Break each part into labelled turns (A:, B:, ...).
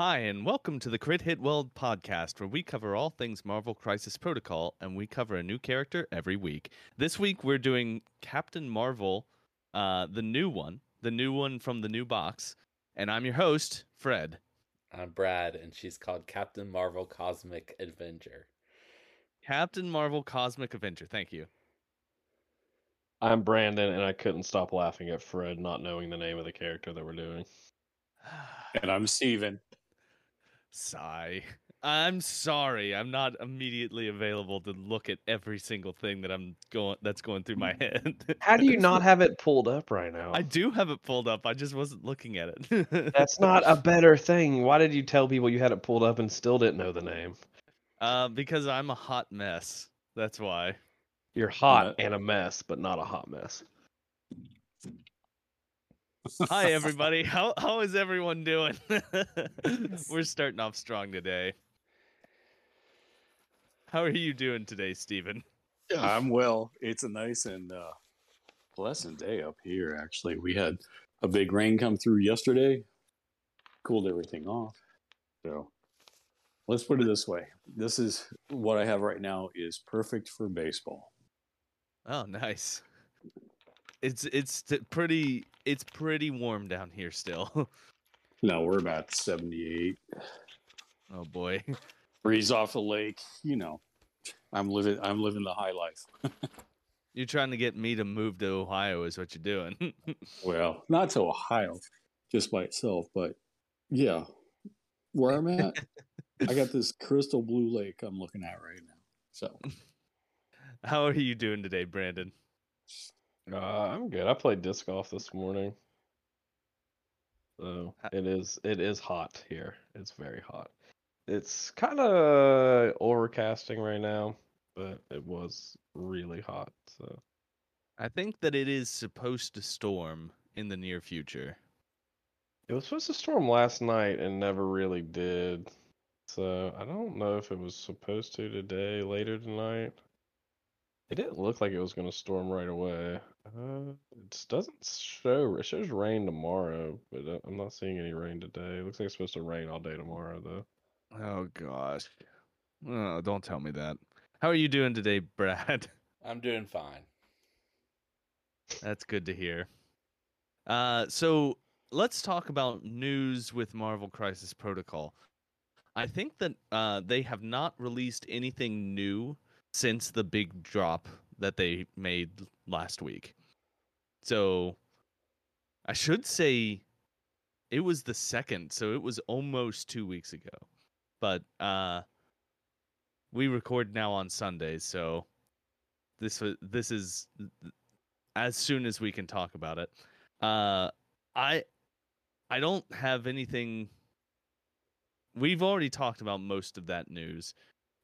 A: Hi, and welcome to the Crit Hit Wild podcast, where we cover all things Marvel Crisis Protocol, and we cover a new character every week. This week, we're doing Captain Marvel, uh, the new one, the new one from the new box, and I'm your host, Fred.
B: I'm Brad, and she's called Captain Marvel Cosmic Avenger.
A: Captain Marvel Cosmic Avenger. Thank you.
C: I'm Brandon, and I couldn't stop laughing at Fred not knowing the name of the character that we're doing.
D: And I'm Steven.
A: Sigh. I'm sorry. I'm not immediately available to look at every single thing that I'm going that's going through my head.
C: How do you not have it pulled up right now?
A: I do have it pulled up. I just wasn't looking at it.
C: That's not a better thing. Why did you tell people you had it pulled up and still didn't know the name?
A: uh because I'm a hot mess. That's why.
C: You're hot and a mess, but not a hot mess.
A: Hi everybody. How how is everyone doing? We're starting off strong today. How are you doing today, Stephen?
D: Yeah, I'm well. It's a nice and uh, pleasant day up here. Actually, we had a big rain come through yesterday, cooled everything off. So let's put it this way: this is what I have right now is perfect for baseball.
A: Oh, nice. It's it's pretty it's pretty warm down here still.
D: no, we're about 78
A: oh boy.
D: breeze off the lake. You know, I'm living I'm living the high life.
A: You're trying to get me to move to Ohio is what you're doing.
D: Well, not to Ohio, just by itself, but yeah, where I'm at, I got this crystal blue lake I'm looking at right now. So
A: How are you doing today, Brandon?
C: Uh, I'm good. I played disc golf this morning. So it is it is hot here. It's very hot. It's kind of overcasting right now, but it was really hot. So
A: I think that it is supposed to storm in the near future.
C: It was supposed to storm last night and never really did. So I don't know if it was supposed to today, later tonight. It didn't look like it was going to storm right away. Uh, it doesn't show. It shows rain tomorrow, but uh, I'm not seeing any rain today. It looks like it's supposed to rain all day tomorrow, though.
A: Oh gosh. Oh, don't tell me that. How are you doing today, Brad?
B: I'm doing fine.
A: That's good to hear. Uh, so let's talk about news with Marvel Crisis Protocol. I think that uh, they have not released anything new since the big drop that they made last week. So I should say it was the second, so it was almost two weeks ago. But uh, we record now on Sundays, so this this is as soon as we can talk about it. Uh, I I don't have anything. We've already talked about most of that news,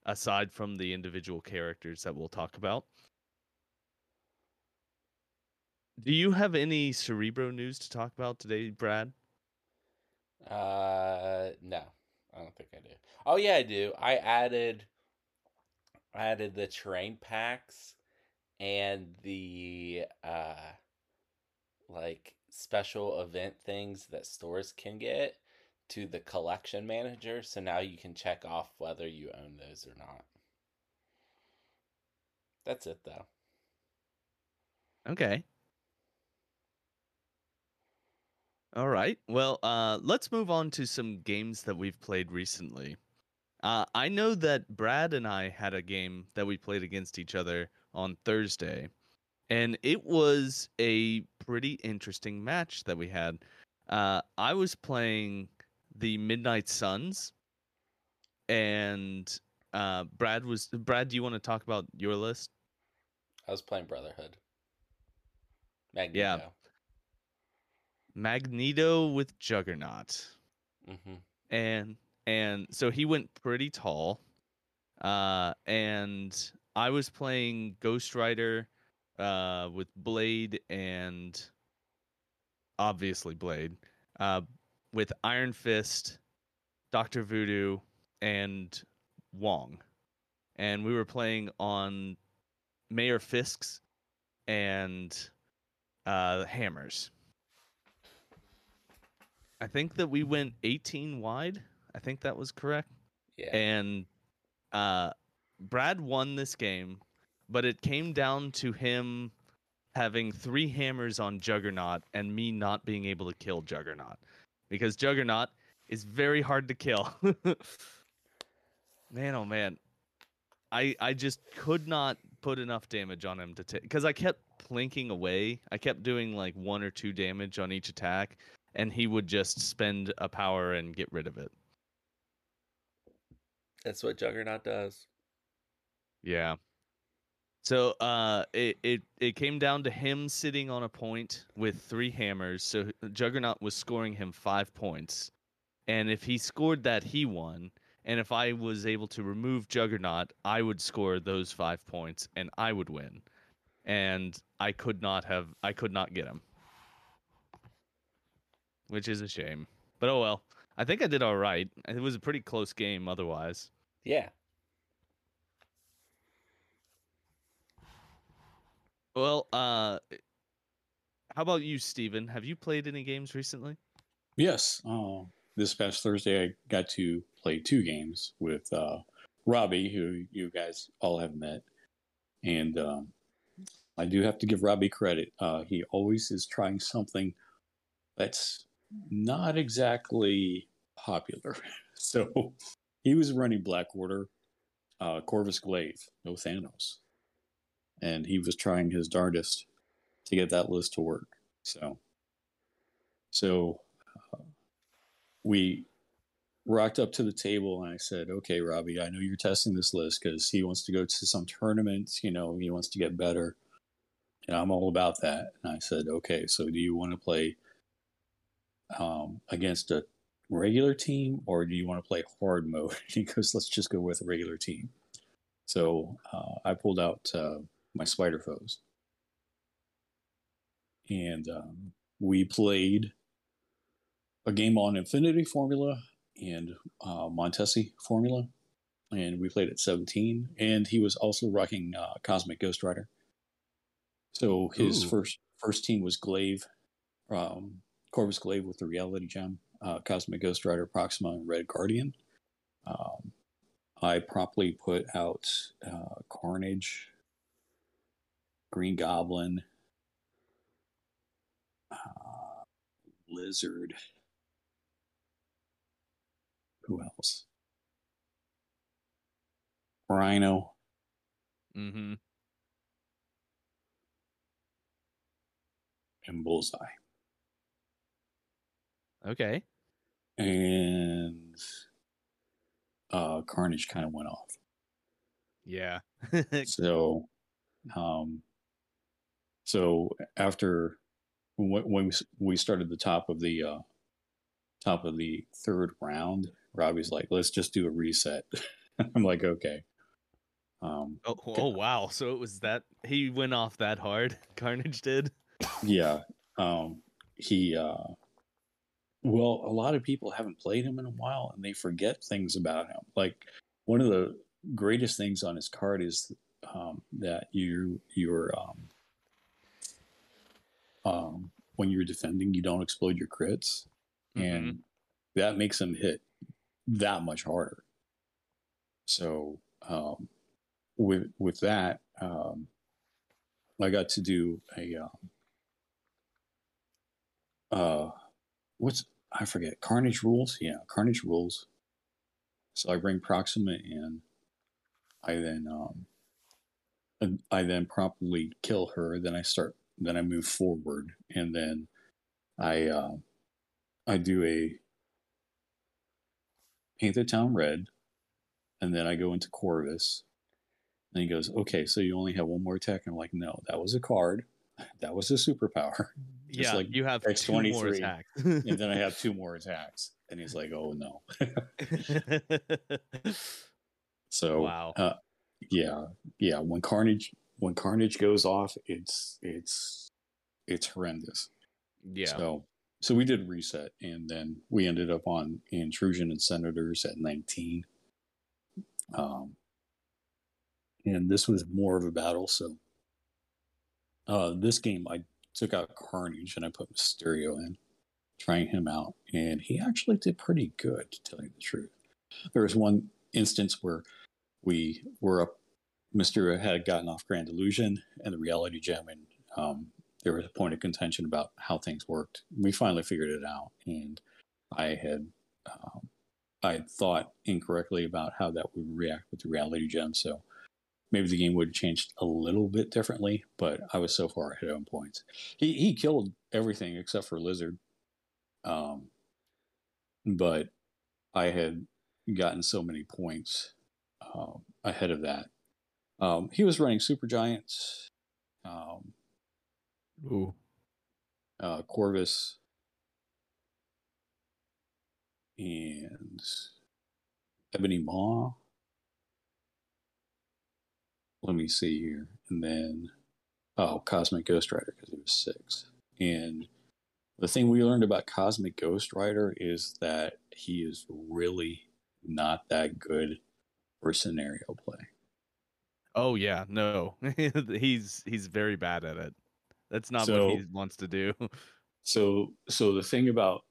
A: aside from the individual characters that we'll talk about. Do you have any Cerebro news to talk about today, Brad?
B: Uh, no, I don't think I do. Oh yeah, I do. I added, I added the terrain packs and the uh, like special event things that stores can get to the collection manager. So now you can check off whether you own those or not. That's it though.
A: Okay. All right. Well, uh, let's move on to some games that we've played recently. Uh, I know that Brad and I had a game that we played against each other on Thursday, and it was a pretty interesting match that we had. Uh, I was playing the Midnight Suns, and uh, Brad was. Brad, do you want to talk about your list?
B: I was playing Brotherhood. Magneto.
A: Magneto with Juggernaut.
B: Mm-hmm.
A: and and so he went pretty tall uh and i was playing ghost rider uh with blade and obviously blade uh with iron fist dr voodoo and wong and we were playing on mayor fisk's and uh hammers I think that we went 18 wide I think that was correct.
B: Yeah.
A: And uh, Brad won this game, but it came down to him having three hammers on Juggernaut and me not being able to kill Juggernaut because Juggernaut is very hard to kill. man, oh man. I I just could not put enough damage on him to take because I kept plinking away. I kept doing like one or two damage on each attack, and he would just spend a power and get rid of it.
B: That's what Juggernaut does.
A: Yeah. So uh it, it it came down to him sitting on a point with three hammers. So Juggernaut was scoring him 5 points. And if he scored that he won, and if I was able to remove Juggernaut, I would score those 5 points and I would win. And I could not have I could not get him. Which is a shame. But oh well. I think I did all right. It was a pretty close game otherwise.
B: Yeah.
A: Well, uh how about you, Steven? Have you played any games recently?
D: Yes. Uh, this past Thursday, I got to play two games with uh, Robbie, who you guys all have met. And um, I do have to give Robbie credit. Uh, he always is trying something that's not exactly popular. So he was running Black Order, uh, Corvus Glaive, no Thanos. And he was trying his darndest to get that list to work. So, so uh, we rocked up to the table and I said, okay, Robbie, I know you're testing this list because he wants to go to some tournaments, you know, he wants to get better. And I'm all about that. And I said, okay, so do you want to play um, against a regular team or do you want to play hard mode? he goes, let's just go with a regular team. So uh, I pulled out uh, my spider foes. And um, we played a game on Infinity Formula and uh, Montesi Formula. And we played at 17. And he was also rocking uh, Cosmic Ghost Rider. So his
A: Ooh.
D: first first team was Glaive, um, Corvus Glaive with the Reality Gem, uh, Cosmic Ghost Rider, Proxima, and Red Guardian. Um, I promptly put out uh, Carnage, Green Goblin, uh, Lizard. Who else? Rhino.
A: Mm-hmm.
D: and Bullseye.
A: Okay.
D: And uh, Carnage kind of went off.
A: Yeah.
D: So, um, so after when, we we started the top of the uh, top of the third round, Robbie's like, "Let's just do a reset." I'm like, "Okay." Um,
A: oh, oh wow. So it was that he went off that hard. Carnage did.
D: yeah. Um, he. Uh, well, a lot of people haven't played him in a while, and they forget things about him. Like one of the greatest things on his card is um, that you you're um, um, when you're defending, you don't explode your crits, and that makes them hit that much harder. So um, with with that, um, I got to do a um, uh, what's I forget Carnage rules. Yeah, Carnage rules. So I bring Proxima in. I then um, I then promptly kill her. Then I start. Then I move forward, and then I uh, I do a paint the town red, and then I go into Corvus. And he goes, "Okay, so you only have one more attack." And I'm like, "No, that was a card. That was a superpower." Just
A: yeah.
D: like
A: you have two
D: X23.
A: attacks.
D: and then I have two more attacks. And he's like, "Oh no." So
A: wow.
D: uh, yeah, yeah. When Carnage when Carnage goes off, it's it's it's horrendous.
A: yeah.
D: So so we did reset, and then we ended up on Intrusion and Senators at 19. Um, and this was more of a battle. So uh, this game, I took out Carnage and I put Mysterio in, trying him out, and he actually did pretty good, to tell you the truth. There was one instance where we were up. Mysterio had gotten off Grand Illusion and the Reality Gem, and um, there was a point of contention about how things worked. We finally figured it out, and I had um, I had thought incorrectly about how that would react with the Reality Gem. So maybe the game would have changed a little bit differently, but I was so far ahead on points. He he killed everything except for Lizard. Um, but I had gotten so many points um, ahead of that. Um, he was running Super Giants, um,
A: Ooh.
D: uh, Corvus, and Ebony Maw. Let me see here. And then, oh, Cosmic Ghost Rider because he was six. And the thing we learned about Cosmic Ghost Rider is that he is really not that good for scenario play.
A: Oh yeah, no. he's he's very bad at it. That's not
D: So-
A: what he wants to do.
D: So, so the thing about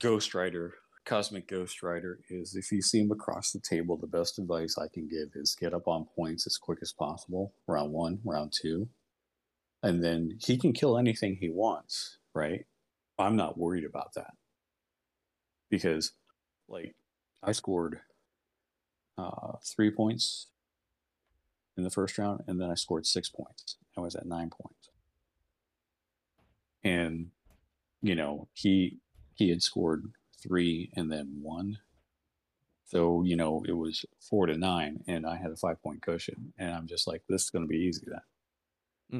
D: Ghost Rider, Cosmic Ghost Rider, is if you see him across the table, the best advice I can give is get up on points as quick as possible. Round one, round two, and then he can kill anything he wants. Right? I'm not worried about that because, like, I scored uh, three points in the first round, and then I scored six points. I was at nine points, and you know he he had scored three and then one so you know it was four to nine and i had a five point cushion and i'm just like this is going to be easy then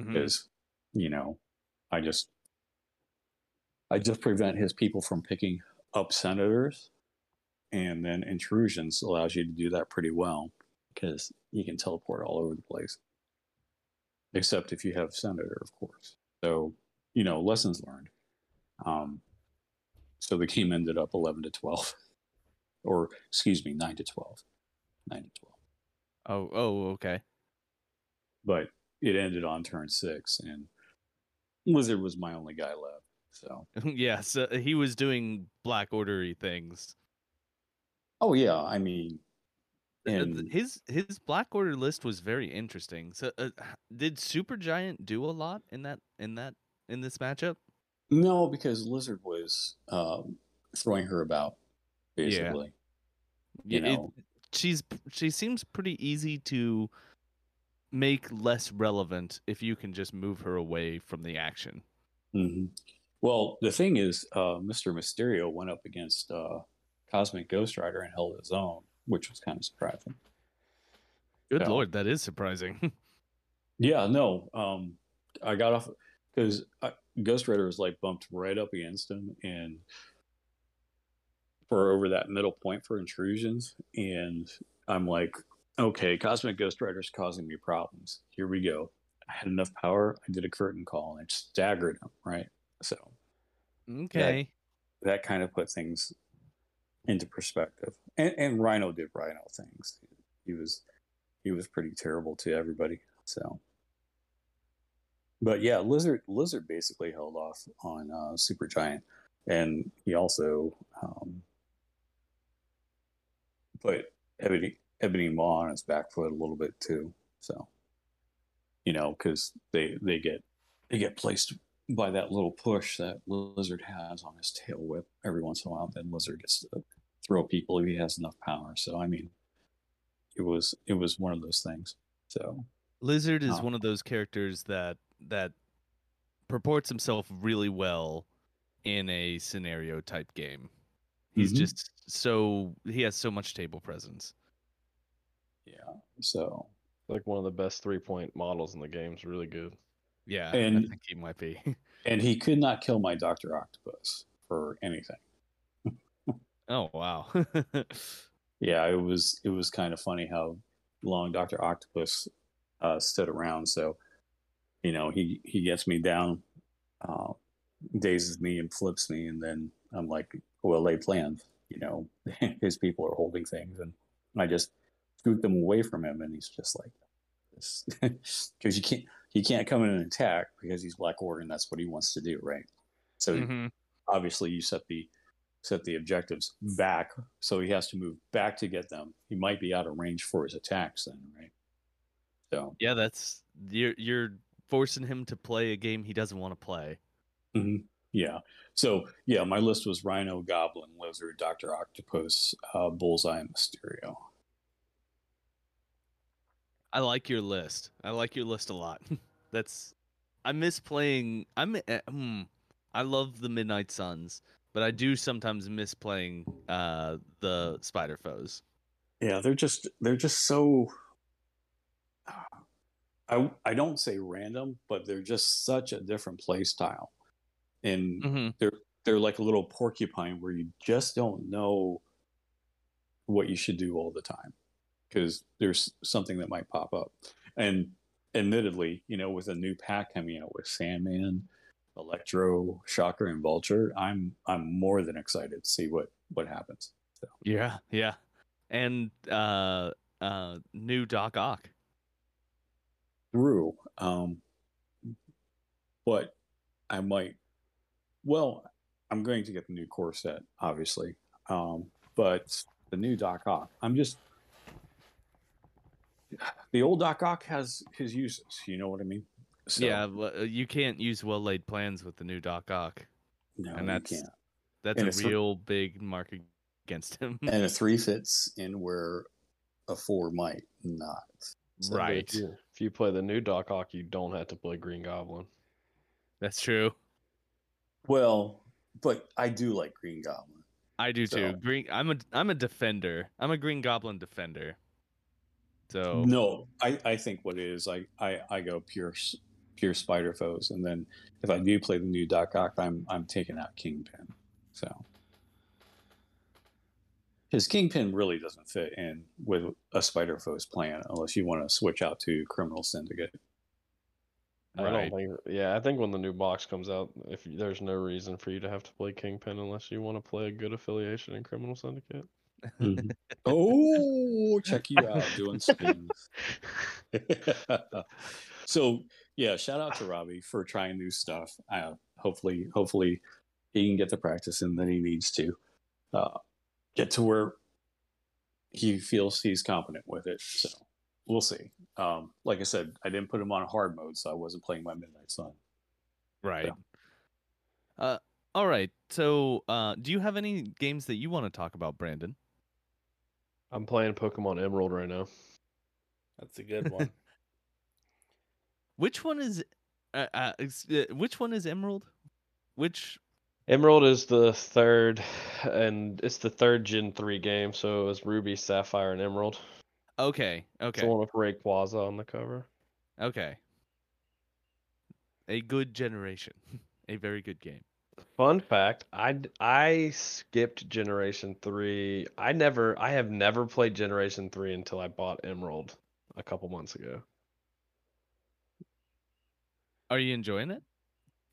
A: Mhm.
D: because you know i just i just prevent his people from picking up senators and then intrusions allows you to do that pretty well because you can teleport all over the place. Except if you have senator of course. So you know lessons learned. Um, so the game ended up 11 to 12 or excuse me 9 to 12 9 to 12
A: Oh oh okay.
D: but it ended on turn six and lizard was my only guy left so.
A: Yeah, so he was doing black ordery things.
D: oh yeah i mean and
A: his his black order list was very interesting. So uh, did Supergiant do a lot in that in that in this matchup?
D: no because lizard was um, throwing her about basically you
A: Yeah, it- she's she seems pretty easy to make less relevant if you can just move her away from the action.
D: hmm well the thing is uh, mr mysterio went up against uh, cosmic ghost rider and held his own which was kind of surprising
A: Good lord, that is surprising.
D: Yeah, no. Um, I got off because Ghost Rider was like bumped right up against him, and for over that middle point for intrusions, and I'm like, okay, Cosmic Ghost Rider's causing me problems. Here we go. I had enough power. I did a curtain call and I staggered him. Right, so
A: okay.
D: that kind of put things into perspective. And, and Rhino did Rhino things. He was he was pretty terrible to everybody. So, but yeah, Lizard Lizard basically held off on uh, Super Giant, and he also um, put Ebony Ebony Maw on his back foot a little bit too. So, you know, because they they get they get placed by that little push that Lizard has on his tail whip every once in a while. Then Lizard gets to throw people if he has enough power. So I mean, it was it was one of those things. So
A: Lizard is
D: Oh.
A: one of those characters that that purports himself really well in a scenario type game. He's
D: Mhm.
A: just so he has so much table presence.
D: yeah, so
C: Like one of the best three point models in the game. It's really good.
A: Yeah,
D: And-
A: I think he might be.
D: and he could not kill my Doctor Octopus for anything.
A: oh wow.
D: Yeah, it was it was kind of funny how long Doctor Octopus uh, stood around. So, you know, he he gets me down, uh, dazes me and flips me, and then I'm like, well, they planned. You know, his people are holding things, and I just scoot them away from him, and he's just like, because you can't he can't come in and attack because he's Black Order, and that's what he wants to do, right? So
A: Mhm.
D: obviously you set the set the objectives back, so he has to move back to get them. He might be out of range for his attacks then, right? So
A: Yeah, that's you're you're forcing him to play a game he doesn't want to play.
D: mhm, yeah. So yeah, my list was Rhino, Goblin, Lizard, Doctor Octopus, uh, Bullseye, and Mysterio.
A: I like your list. I like your list a lot. That's I miss playing. I'm. eh, Hmm, I love the Midnight Suns, but I do sometimes miss playing uh the Spider Foes.
D: Yeah, they're just they're just so. I I don't say random, but they're just such a different play style, and
A: Mm-hmm.
D: they're they're like a little porcupine where you just don't know what you should do all the time because there's something that might pop up. And admittedly, you know, with a new pack coming out with Sandman, Electro, Shocker, and Vulture, I'm I'm more than excited to see what what happens.
A: Yeah, yeah, and uh, uh, new Doc Ock.
D: through. Um, but I might, well, I'm going to get the new core set, obviously. Um, but the new Doc Ock, I'm just, the old Doc Ock has his uses. You know what I mean? So,
A: Yeah, uh, you can't use well laid plans with the new Doc Ock.
D: no,
A: and
D: you
A: that's-
D: can't.
A: That's
D: And
A: a
D: it's-
A: real big mark against him.
D: And a three fits in where a four might not.
C: So
A: right.
C: If you, if you play the new Doc Ock, you don't have to play Green Goblin.
A: That's true.
D: Well, but I do like Green Goblin.
A: I do too. Green. I'm a. I'm a defender. I'm a Green Goblin defender. So
D: No, I, I think what it is, I, I, I go pure pure spider foes, and then if I do play the new Doc Ock, I'm I'm taking out Kingpin. So his Kingpin really doesn't fit in with a spider foes plan unless you want to switch out to Criminal Syndicate.
C: I
A: Right.
C: don't think. Yeah, I think when the new box comes out, if there's no reason for you to have to play Kingpin unless you want to play a good affiliation in Criminal Syndicate.
D: oh, check you out doing spins. so yeah, shout out to Robbie for trying new stuff. Uh, hopefully, hopefully he can get the practice in that he needs to uh, get to where he feels he's competent with it. So we'll see. Um, like I said, I didn't put him on a hard mode, so I wasn't playing my Midnight Sun.
A: right. Uh. All right. So, uh, do you have any games that you want to talk about, Brandon?
C: I'm playing Pokemon Emerald right now.
B: That's a good one.
A: Which one is? Uh, uh, uh, which one is Emerald? Which?
C: Emerald is the third, and it's the third Gen three game. So it was Ruby, Sapphire, and Emerald.
A: Okay.
C: It's
A: Okay.
C: the one with Rayquaza on the cover.
A: Okay. A good generation. A very good game.
C: Fun fact: i i skipped Generation three. I never, I have never played Generation three until I bought Emerald a couple months ago.
A: Are you enjoying it?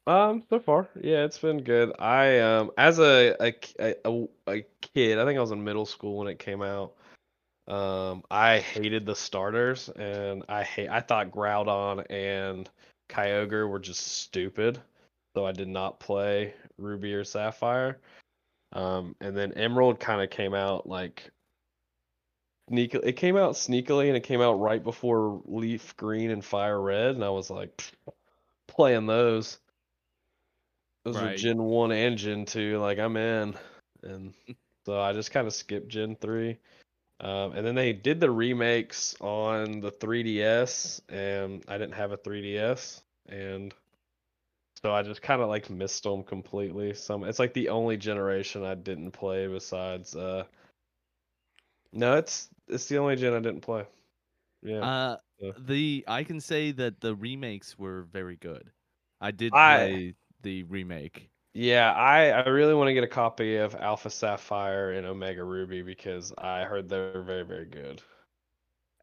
C: Um, so far, yeah, it's been good. I um, as a a a kid, I think I was in middle school when it came out. Um, I hated the starters, and I hate. I thought Groudon and Kyogre were just stupid, so I did not play Ruby or Sapphire. Um, and then Emerald kind of came out like sneak. It came out sneakily, and it came out right before Leaf Green and Fire Red, and I was like, playing those. Those are
A: Right.
C: Gen 1 and Gen 2. Like, I'm in. And so I just kind of skipped Gen 3. Um, and then they did the remakes on the 3DS, and I didn't have a 3DS. And so I just kind of like missed them completely. Some It's like the only generation I didn't play besides. Uh, no, it's it's the only gen I didn't play. Yeah.
A: Uh,
C: Yeah.
A: the I can say that the remakes were very good. I did
C: I-
A: the remake.
C: Yeah, I, I really want to get a copy of Alpha Sapphire and Omega Ruby because I heard they're very, very good.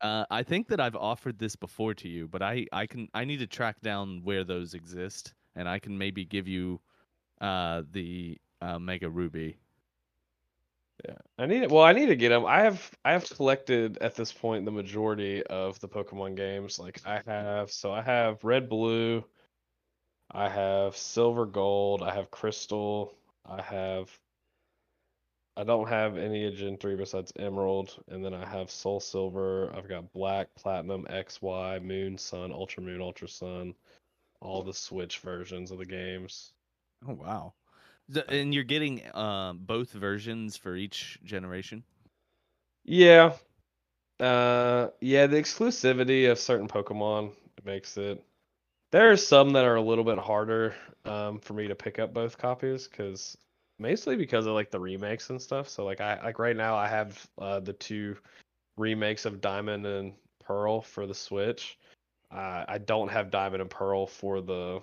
A: Uh, I think that I've offered this before to you, but I I can I need to track down where those exist, and I can maybe give you uh the uh, Mega Ruby.
C: Yeah, I need it. well, I need to get them. I have I have collected at this point the majority of the Pokemon games. Like I have, so I have Red, Blue, I have Silver, Gold, I have Crystal, I have. I don't have any of Gen 3 besides Emerald, and then I have Soul Silver. I've got Black, Platinum, XY, Moon, Sun, Ultra Moon, Ultra Sun, all the Switch versions of the games.
A: Oh wow. D- And you're getting uh, both versions for each generation.
C: Yeah. Uh yeah, the exclusivity of certain Pokemon makes it there are some that are a little bit harder um for me to pick up both copies cuz mostly because of like the remakes and stuff. So like I like right now I have uh the two remakes of Diamond and Pearl for the Switch. Uh, I don't have Diamond and Pearl for the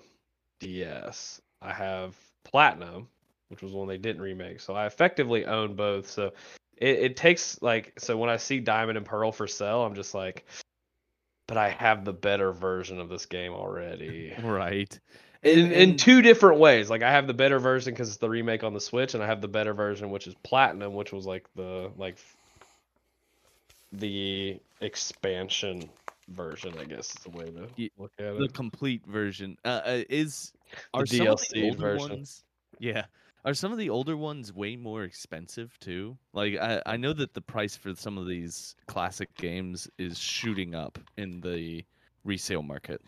C: DS. I have Platinum, which was one they didn't remake. So I effectively own both. So it, it takes like so when I see Diamond and Pearl for sale, I'm just like, but I have the better version of this game already.
A: Right.
C: In,
A: And-
C: in two different ways. Like I have the better version because it's the remake on the Switch, and I have the better version, which is Platinum, which was like the like the expansion version. I guess is the way to
A: Ye-
C: look at
A: the
C: it.
A: complete version uh, uh, is
C: The
A: are some of the older
C: version.
A: ones yeah are some of the older ones way more expensive too like I, I know that the price for some of these classic games is shooting up in the resale market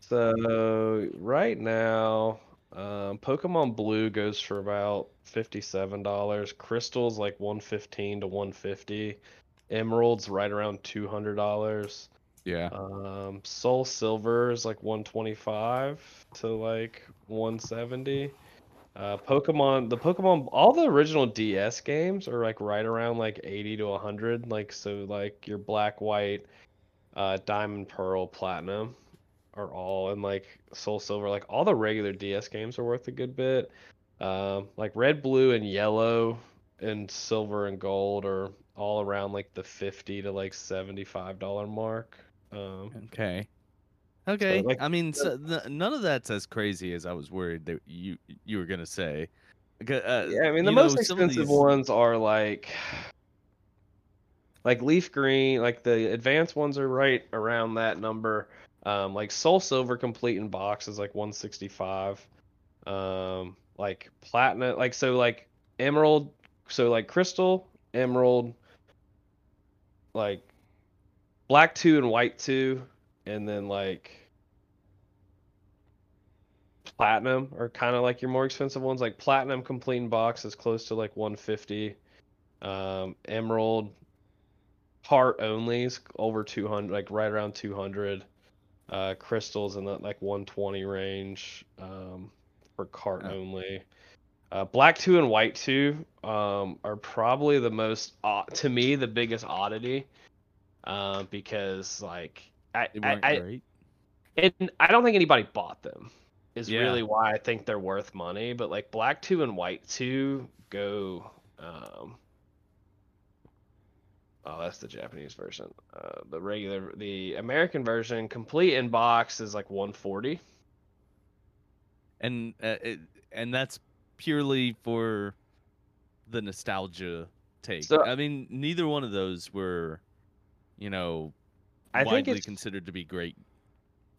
C: So right now, um, Pokemon Blue goes for about fifty-seven dollars. Crystal's like one fifteen to one fifty. Emerald's right around two hundred dollars.
A: Yeah
C: Um, Soul Silver is like 125 to like 170. Uh, Pokemon, the Pokemon, all the original DS games are like right around like 80 to 100. Like, so like your Black, White, uh, Diamond, Pearl, Platinum are all, and like Soul Silver, like all the regular DS games are worth a good bit. Um, like Red, Blue, and Yellow, and Silver and Gold are all around like the 50 to like 75 dollar mark. Um,
A: okay okay
C: like,
A: i mean so, th- none of that's as crazy as i was worried that you you were gonna say uh,
C: yeah, I mean the
A: you know,
C: most expensive
A: these-
C: ones are like like leaf green, like the advanced ones are right around that number. Um, like Soul Silver complete in box is like 165. Um, like platinum, like so like emerald, so like crystal, emerald, like black two and white two, and then like platinum are kind of like your more expensive ones. Like platinum complete box is close to like 150. Um, emerald heart only is over 200, like right around 200. Uh, crystals in that like 120 range um, for cart
A: Yeah.
C: only. Uh, black two and white two um, are probably the most uh, to me the biggest oddity uh, because like I, I, I
A: great
C: and I don't think anybody bought them. Is
A: Yeah.
C: really why I think they're worth money. But like black two and white two go. Um, oh, that's the Japanese version. Uh, the regular, the American version, complete in box is like 140.
A: and uh, it, and that's purely for the nostalgia take.
C: So-
A: I mean, neither one of those were, you know,
C: I think
A: widely
C: it's-
A: considered to be great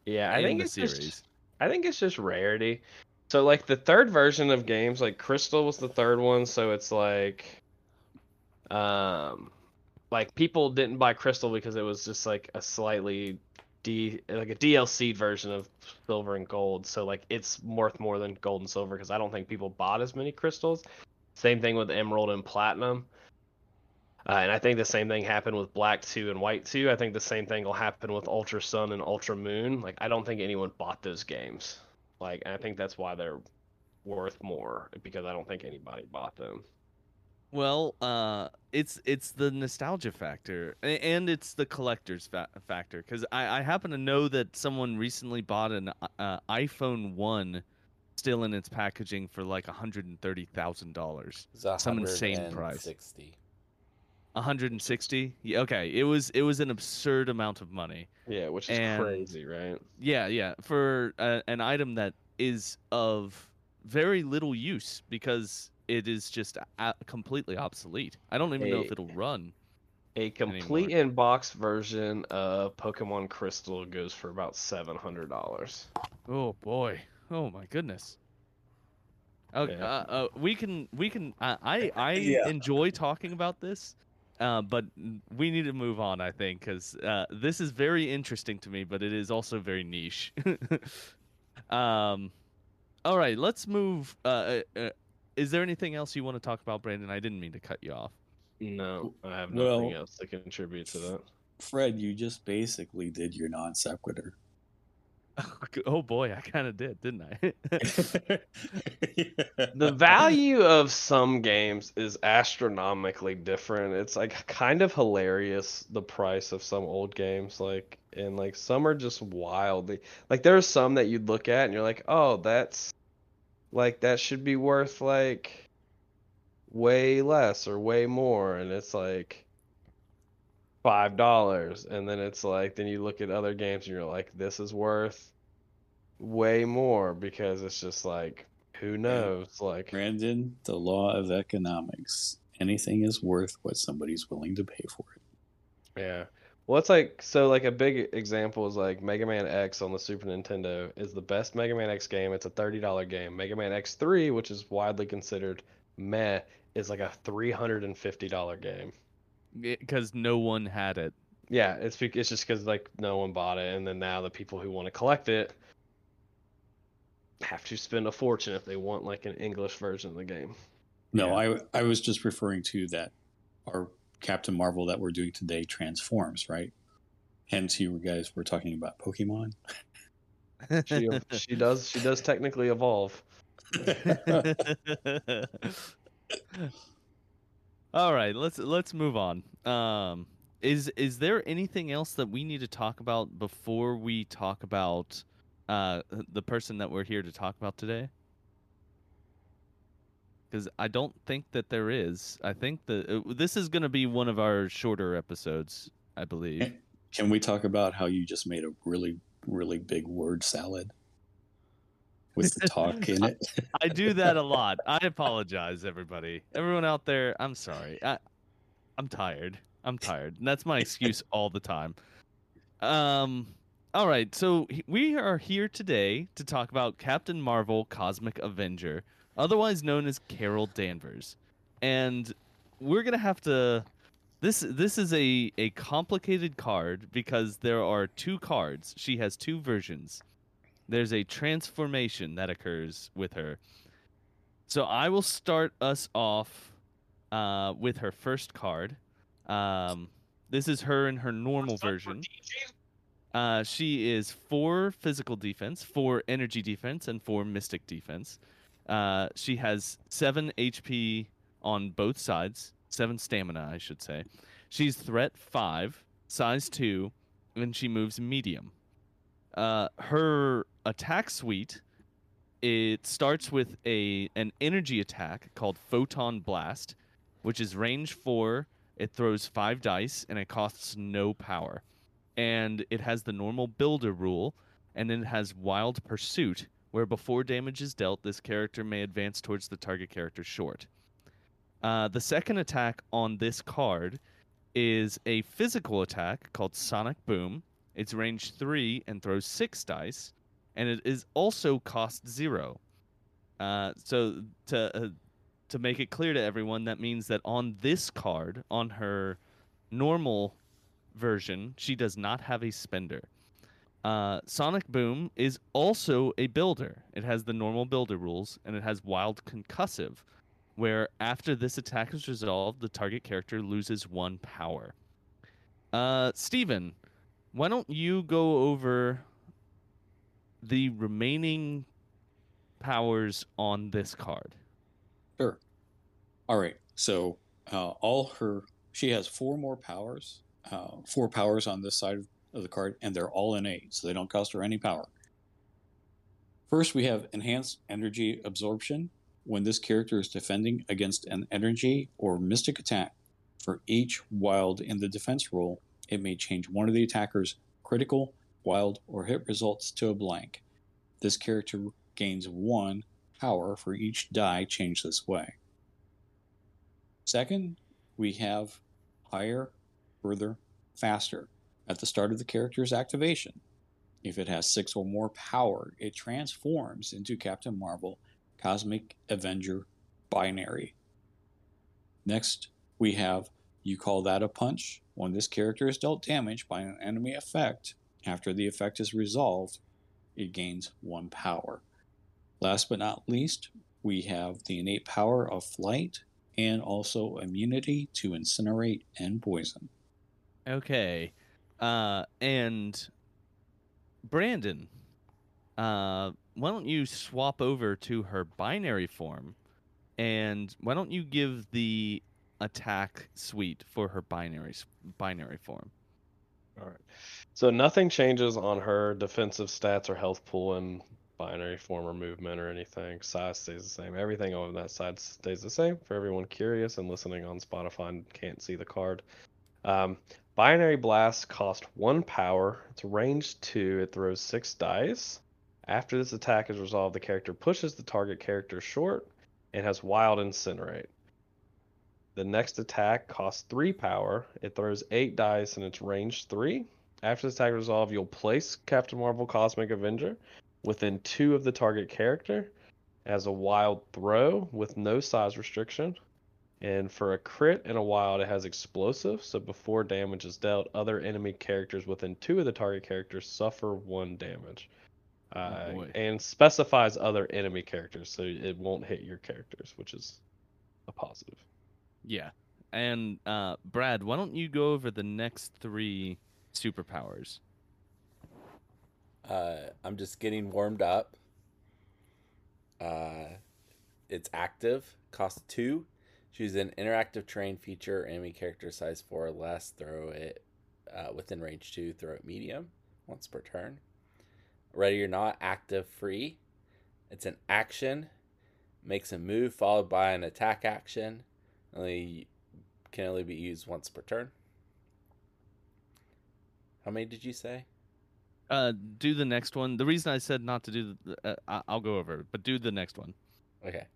C: Yeah, I think
A: the
C: it's
A: series.
C: just. I think it's just rarity. So like the third version of games, like Crystal was the third one, so it's like um like people didn't buy Crystal because it was just like a slightly D like a DLC version of Silver and Gold. So like it's worth more than Gold and Silver because I don't think people bought as many crystals. Same thing with Emerald and Platinum. Uh, and I think the same thing happened with Black 2 and White 2. I think the same thing will happen with Ultra Sun and Ultra Moon. Like, I don't think anyone bought those games. Like, and I think that's why they're worth more because I don't think anybody bought them.
A: Well, uh, it's it's the nostalgia factor, and it's the collector's fa- factor. Because I, I happen to know that someone recently bought an uh, iPhone one, still in its packaging for like hundred and thirty thousand dollars. Some insane price.
B: 160.
A: 160. Yeah, okay. It was it was an absurd amount of money.
C: Yeah, which is
A: And-
C: crazy, right?
A: Yeah, yeah, for uh, an item that is of very little use because it is just a- completely obsolete. I don't even know if it'll run.
C: A complete in box version of Pokemon Crystal goes for about $700.
A: Oh boy. Oh my goodness. Okay,
C: Yeah.
A: uh, uh, we can we can. Uh, I I
D: Yeah.
A: enjoy talking about this, uh, but we need to move on. I think because uh, this is very interesting to me, but it is also very niche. um, all right, let's move. Uh, uh, uh, is there anything else you want to talk about, Brandon? I didn't mean to cut you off.
C: No, I have
D: Well-
C: nothing else to contribute to that.
D: Fred, you just basically did your non sequitur.
A: oh boy, I kind of did, didn't I?
C: the value of some games is astronomically different. It's like kind of hilarious the price of some old games like and like some are just wildly like there are some that you'd look at and you're like, "Oh, that's like that should be worth like way less or way more." And it's like five dollars and then it's like then you look at other games and you're like this is worth way more because it's just like who knows? Like
D: Brandon, the law of economics. Anything is worth what somebody's willing to pay for it.
C: yeah. Well it's like so like a big example is like mega man x on the super nintendo is the best mega man x game. It's a $30 game. Mega man x3 which is widely considered meh is like a $350 game
A: Because no one had it.
C: yeah it's bec- it's just because like no one bought it and then now the people who want to collect it have to spend a fortune if they want like an english version of the game
D: No, I I was just referring to that our Captain Marvel that we're doing today transforms, right? Hence, you guys were talking about Pokemon.
C: she she does she does technically evolve
A: All right, let's let's move on. Um, is is there anything else that we need to talk about before we talk about uh, the person that we're here to talk about today? Because I don't think that there is. I think that uh, this is going to be one of our shorter episodes. I believe.
D: Can we talk about how you just made a really really big word salad with the talk in it?
A: I do that a lot. I apologize, everybody. Everyone out there, I'm sorry. I, I'm tired. I'm tired. And that's my excuse all the time. Um. All right. So we are here today to talk about Captain Marvel: Cosmic Avenger, otherwise known as Carol Danvers, and we're gonna have to. This this is a a complicated card because there are two cards. She has two versions there's a transformation that occurs with her. So I will start us off uh, with her first card. Um, this is her in her normal version. Uh, she is four physical defense, four energy defense, and four mystic defense. Uh, she has seven HP on both sides, seven stamina, I should say. She's threat five, size two, and she moves medium. Uh, her attack suite it starts with a an energy attack called Photon Blast, which is range four. It throws five dice and it costs no power, and it has the normal builder rule, and then it has Wild Pursuit, where before damage is dealt, this character may advance towards the target character short. Uh, the second attack on this card is a physical attack called Sonic Boom. It's range three and throws six dice, and it is also cost zero. Uh, so to uh, to make it clear to everyone, that means that on this card, on her normal version, she does not have a spender. Uh, Sonic Boom is also a builder. It has the normal builder rules, and it has Wild Concussive, where after this attack is resolved, the target character loses one power. Uh, Steven, why don't you go over the remaining powers on this card?
D: Sure. All right. So uh, all her, she has four more powers, uh, four powers on this side of the card, and they're all innate, so they don't cost her any power. First, we have enhanced energy absorption. When this character is defending against an energy or mystic attack, for each wild in the defense roll, it may change one of the attacker's critical, wild, or hit results to a blank. This character gains one power for each die changed this way. Second, we have higher, further, faster at the start of the character's activation. If it has six or more power, it transforms into Captain Marvel Cosmic Avenger binary. Next, we have You Call That a Punch. When this character is dealt damage by an enemy effect, after the effect is resolved, it gains one power. Last but not least, we have the innate power of flight and also immunity to incinerate and poison.
A: Okay. Uh, and Brandon, uh, why don't you swap over to her binary form, and why don't you give the attack suite for her binary binary form?
C: All right. So nothing changes on her defensive stats or health pool and binary form or movement or anything. Size stays the same. Everything on that side stays the same for everyone curious and listening on Spotify and can't see the card. Um, binary blast cost one power. It's range two. It throws six dice. After this attack is resolved, the character pushes the target character short and has wild incinerate. The next attack costs three power. It throws eight dice and it's range three. After this attack resolve, you'll place Captain Marvel Cosmic Avenger within two of the target character as a wild throw with no size restriction. And for a crit and a wild, it has explosive. So before damage is dealt, other enemy characters within two of the target characters suffer one damage. Uh,
A: boy.
C: and specifies other enemy characters, so it won't hit your characters, which is a positive.
A: Yeah. And uh, Brad, why don't you go over the next three superpowers?
B: Uh, I'm just getting warmed up. Uh, it's active, cost two. Choose an interactive terrain feature, enemy character size four or less. Throw it uh, within range two. Throw it medium once per turn. Ready or not, active free. It's an action. Makes a move followed by an attack action. Only can only be used once per turn. How many did you say?
A: Uh, do the next one. The reason I said not to do, the, uh, I'll go over, it, but do the next one.
B: Okay.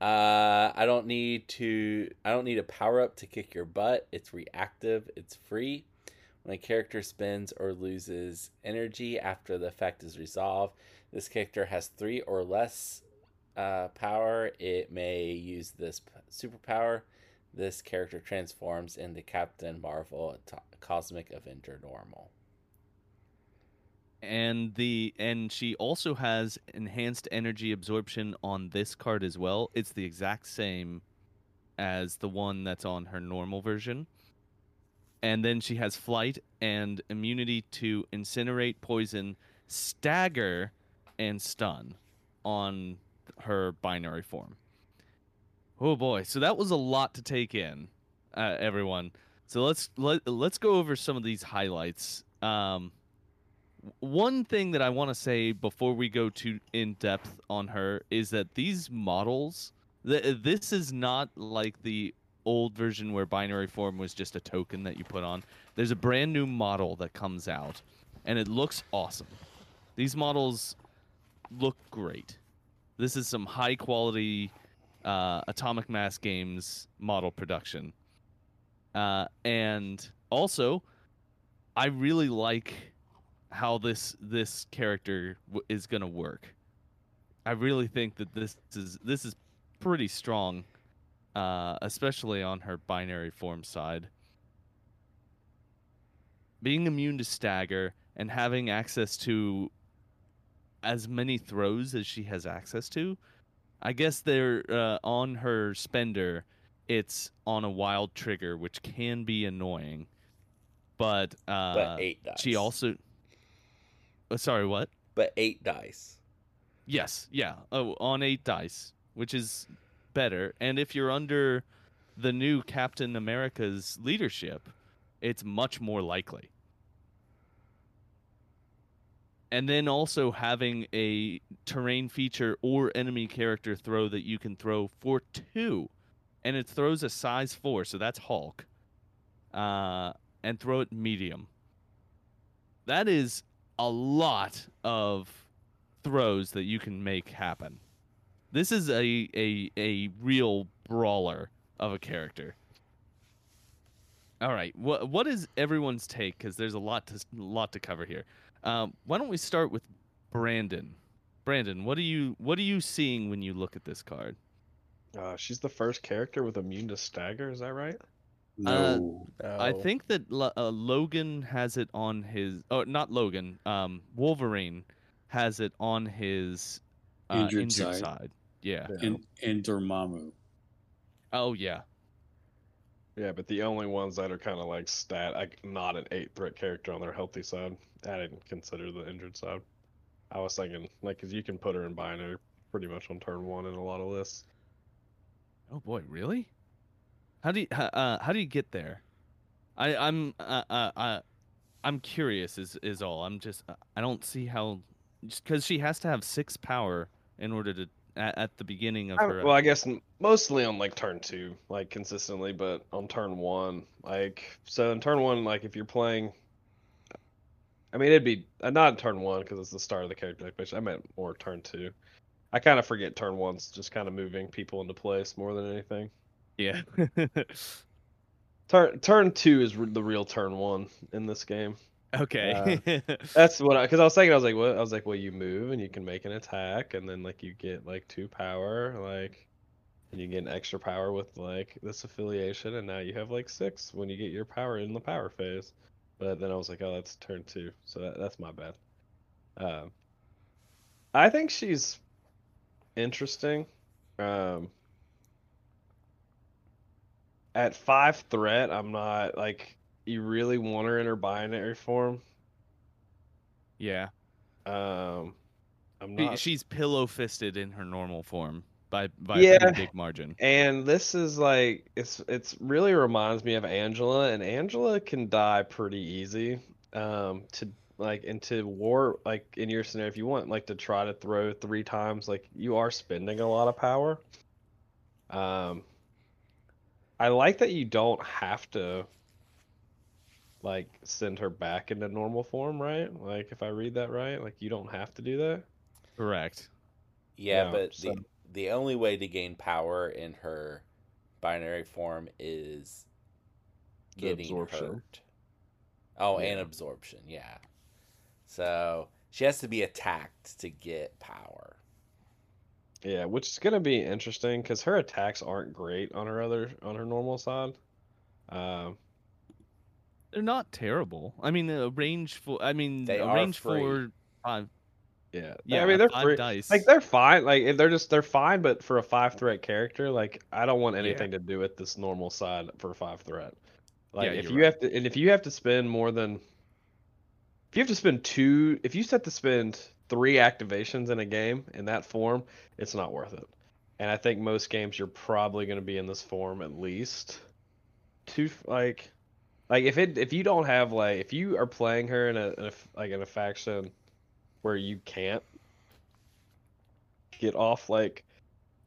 B: Uh, I don't need to. I don't need a power up to kick your butt. It's reactive. It's free. When a character spends or loses energy after the effect is resolved, this character has three or less uh, power. It may use this superpower. This character transforms into Captain Marvel, Cosmic Avenger normal.
A: and the and she also has enhanced energy absorption on this card as well. It's the exact same as the one that's on her normal version. And then she has flight and immunity to incinerate, poison, stagger, and stun on her binary form. Oh boy, so that was a lot to take in, uh, everyone. So let's let, let's go over some of these highlights. Um, one thing that I want to say before we go too in depth on her is that these models, th- this is not like the old version where binary form was just a token that you put on. There's a brand new model that comes out, and it looks awesome. These models look great. This is some high quality uh, Atomic Mass Games model production. Uh, and also, I really like how this this character w- is going to work. I really think that this is this is pretty strong, uh, especially on her binary form side. Being immune to stagger and having access to as many throws as she has access to, I guess they're uh, on her spender. It's on a wild trigger, which can be annoying. But uh,
B: But eight dice.
A: she also. Uh, sorry, what?
B: But eight dice.
A: Yes, yeah. Oh, on eight dice, which is better. And if you're under the new Captain America's leadership, it's much more likely. And then also having a terrain feature or enemy character throw that you can throw for two. And it throws a size four, so that's Hulk. Uh, and throw it medium. That is a lot of throws that you can make happen. This is a a a real brawler of a character. All right, what what is everyone's take? Because there's a lot to lot to cover here. Um, why don't we start with Brandon? Brandon, what are you what are you seeing when you look at this card?
C: Uh, she's the first character with immune to stagger. Is that right?
D: No.
A: I
B: No.
A: think that uh, Logan has it on his. Oh, not Logan. Um, Wolverine has it on his uh,
D: Injured
A: injured,
D: side.
A: side. Yeah.
D: and and Dormammu.
A: Oh yeah.
C: Yeah, but the only ones that are kind of like stat, like not an eight threat character on their healthy side. I didn't consider the injured side. I was thinking like, cause you can put her in binary pretty much on turn one in a lot of lists.
A: Oh boy, really? How do you uh, how do you get there? I I'm uh, uh, uh I'm curious. Is is all. I'm just uh, I don't see how because she has to have six power in order to at, at the beginning of
C: I-
A: her.
C: well, I guess mostly on like turn two, like consistently, but on turn one, like so in turn one, like if you're playing, I mean it'd be uh, not turn one because it's the start of the character activation. I meant more turn two. I kind of forget turn one's just kind of moving people into place more than anything.
A: yeah.
C: Turn turn two is r- the real turn one in this game.
A: Okay.
C: That's what I because I was thinking. I was like, what? I was like, well, you move and you can make an attack, and then like you get like two power, like, and you get an extra power with like this affiliation, and now you have like six when you get your power in the power phase. But then I was like, oh, that's turn two, so that, that's my bad. Um, I think she's interesting. Um, at five threat, I'm not like you really want her in her binary form.
A: yeah.
C: Um, I'm not.
A: She's pillow fisted in her normal form by by a
C: Yeah.
A: pretty big margin.
C: and this is like it's it's really reminds me of Angela, and Angela can die pretty easy. Um, to like into war like in your scenario, if you want like to try to throw three times, like you are spending a lot of power. Um, I like that you don't have to like send her back into normal form, right? Like if I read that right, like you don't have to do that.
A: Correct.
B: Yeah,
C: Yeah,
B: but
C: so-
B: the the only way to gain power in her binary form is getting
C: absorption.
B: hurt. Oh, and absorption, yeah. So she has to be attacked to get power.
C: Yeah, which is gonna be interesting because her attacks aren't great on her other on her normal side. Um,
A: They're not terrible. I mean, a range for. I mean,
B: They
A: a
B: are
A: range
B: free.
A: for five.
C: yeah,
A: Yeah,
C: I mean they're
A: five
C: free.
A: dice.
C: Like they're fine. Like they're just they're fine, but for a five threat character, like I don't want
A: Yeah.
C: anything to do with this normal side for five threat. Like
A: Yeah,
C: if
A: you're
C: you
A: right.
C: have to, and if you have to spend more than, if you have to spend two, if you set to spend three activations in a game in that form, it's not worth it. And I think most games you're probably going to be in this form at least two, like, like if it if you don't have like if you are playing her in a, in a like in a faction where you can't get off like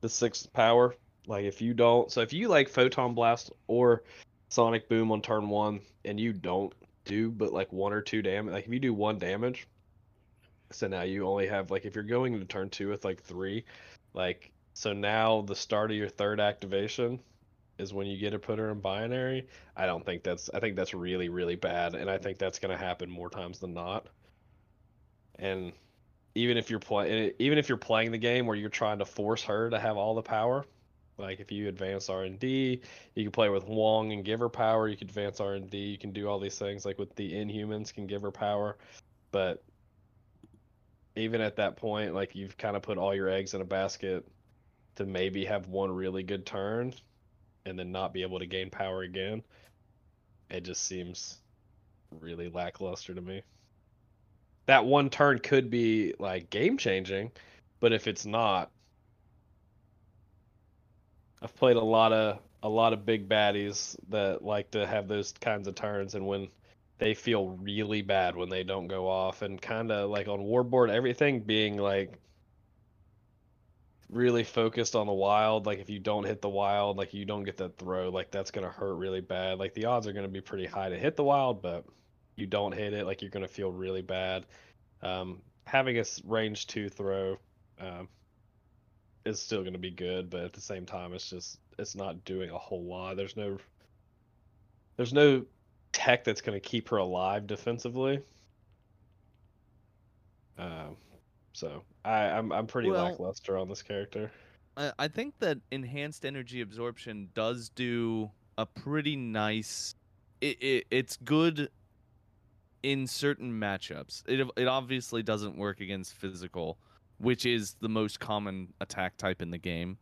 C: the sixth power. Like if you don't, so if you like photon blast or sonic boom on turn one and you don't do but like one or two damage, like if you do one damage, so now you only have like if you're going into turn two with like three, like so now the start of your third activation is when you get to put her in binary. I don't think that's I think that's really really bad, and I think that's gonna happen more times than not. And even if you're playing even if you're playing the game where you're trying to force her to have all the power like if you advance r&d you can play with wong and give her power you can advance r&d you can do all these things like with the inhumans can give her power but even at that point like you've kind of put all your eggs in a basket to maybe have one really good turn and then not be able to gain power again it just seems really lackluster to me. That one turn could be like game changing, but if it's not, I've played a lot of a lot of big baddies that like to have those kinds of turns, and when they feel really bad when they don't go off, and kind of like on warboard, everything being like really focused on the wild. Like if you don't hit the wild, like you don't get that throw, like that's gonna hurt really bad. Like the odds are gonna be pretty high to hit the wild, but you don't hit it, like you're gonna feel really bad. Um, having a range two throw um, is still gonna be good, but at the same time, it's just it's not doing a whole lot. There's no there's no tech that's gonna keep her alive defensively. Um, So I, I'm I'm pretty
A: Well-
C: lackluster on this character.
A: I, I think that enhanced energy absorption does do a pretty nice. It, it it's good in certain matchups. It it obviously doesn't work against physical, which is the most common attack type in the game.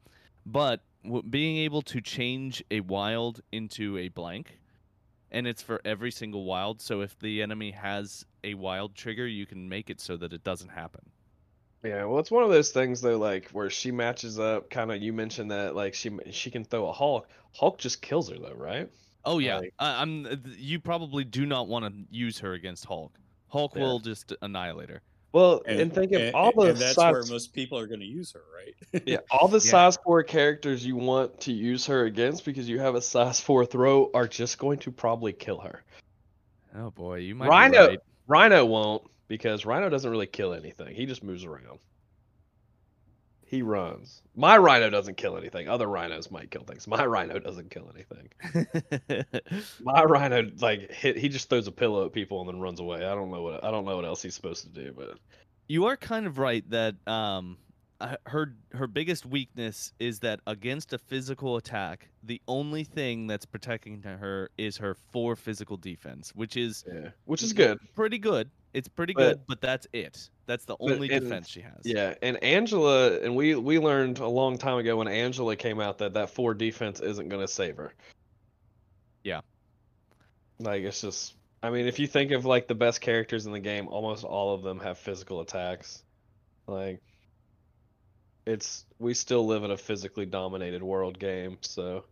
A: But w- being able to change a wild into a blank, and it's for every single wild. So if the enemy has a wild trigger, you can make it so that it doesn't happen.
C: Yeah, well, it's one of those things though, like where she matches up. Kind of, you mentioned that like she she can throw a Hulk. Hulk just kills her though, right?
A: Oh yeah,
C: Like-
A: I, I'm. You probably do not want to use her against Hulk. Hulk
C: Yeah.
A: will just annihilate her.
C: Well, and, think of
D: and-
C: all the
D: and that's
C: size,
D: where most people are going to use her, right?
C: yeah, all the
A: Yeah.
C: size four characters you want to use her against because you have a size four throw are just going to probably kill her.
A: Oh boy, you might
C: Rhino,
A: be right.
C: Rhino won't because Rhino doesn't really kill anything. He just moves around. He runs. My Rhino doesn't kill anything. Other rhinos might kill things. My Rhino doesn't kill anything. My Rhino like hit. He just throws a pillow at people and then runs away. I don't know what I don't know what else he's supposed to do, but
A: you are kind of right that um, uh, her her biggest weakness is that against a physical attack, the only thing that's protecting her is her four physical defense, which is
C: yeah, which is good.
A: pretty good. It's pretty
C: But-
A: good, but that's it. That's the only
C: in-
A: defense she has.
C: Yeah, and Angela, and we we learned a long time ago when Angela came out that that four defense isn't going to save her.
A: Yeah.
C: Like it's just, I mean, if you think of like the best characters in the game, almost all of them have physical attacks. Like, it's we still live in a physically dominated world game, so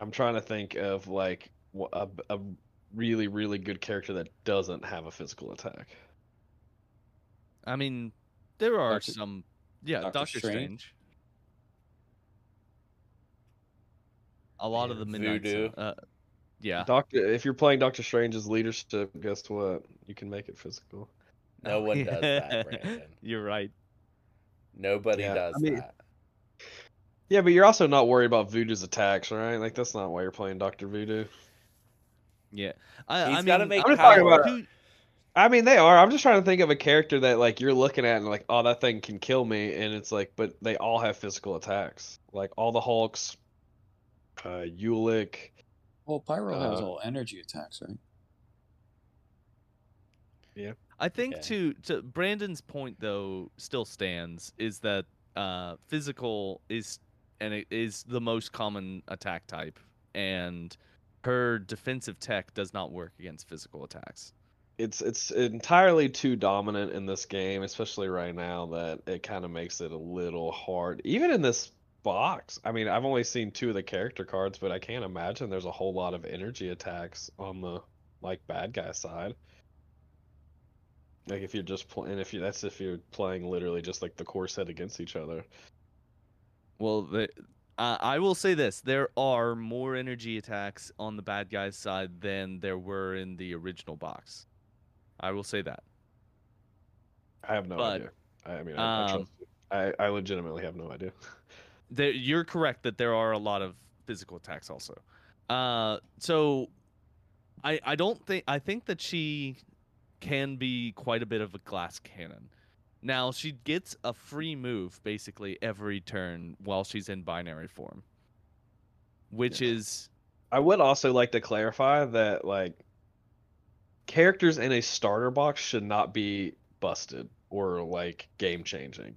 C: I'm trying to think of like a, a really really good character that doesn't have a physical attack.
A: I mean, there are
D: Doctor-
A: some. Yeah,
D: Doctor
A: Doctor,
D: Strange?
A: Strange. A lot of the midnight.
B: Voodoo.
A: Uh, yeah.
C: Doctor, if you're playing Doctor Strange's leadership, guess what? You can make it physical.
B: No one does that, Brandon.
A: You're right.
B: Nobody
C: Yeah,
B: does
C: I mean-
B: that.
C: Yeah, but you're also not worried about Voodoo's attacks, right? Like that's not why you're playing Doctor Voodoo.
A: Yeah. I,
B: He's
A: I
B: gotta
A: mean,
B: make
C: I'm just talking
B: power.
C: about-
A: who-
C: I mean, they are. I'm just trying to think of a character that like you're looking at and like, oh, that thing can kill me, and it's like, but they all have physical attacks. Like all the Hulks, uh, Ulik.
D: Well, Pyro has
C: Uh,
D: all energy attacks, right? Yeah.
A: I think
B: Okay.
A: to to Brandon's point though still stands is that uh, physical is and it is the most common attack type, and her defensive tech does not work against physical attacks.
C: It's it's entirely too dominant in this game, especially right now, that it kind of makes it a little hard. Even in this box, I mean, I've only seen two of the character cards, but I can't imagine there's a whole lot of energy attacks on the like bad guy side. Like if you're just playing, if you that's if you're playing literally just like the core set against each other.
A: Well, the, uh, I will say this: there are more energy attacks on the bad guys' side than there were in the original box. I will say that.
C: I have no
A: But,
C: idea. I, I mean, I, I,
A: um,
C: trust you. I I legitimately have no idea.
A: There, you're correct that there are a lot of physical attacks also. Uh, so I I don't think I think that she can be quite a bit of a glass cannon. Now she gets a free move basically every turn while she's in binary form, which
C: Yeah.
A: is
C: I would also like to clarify that like characters in a starter box should not be busted or like game changing.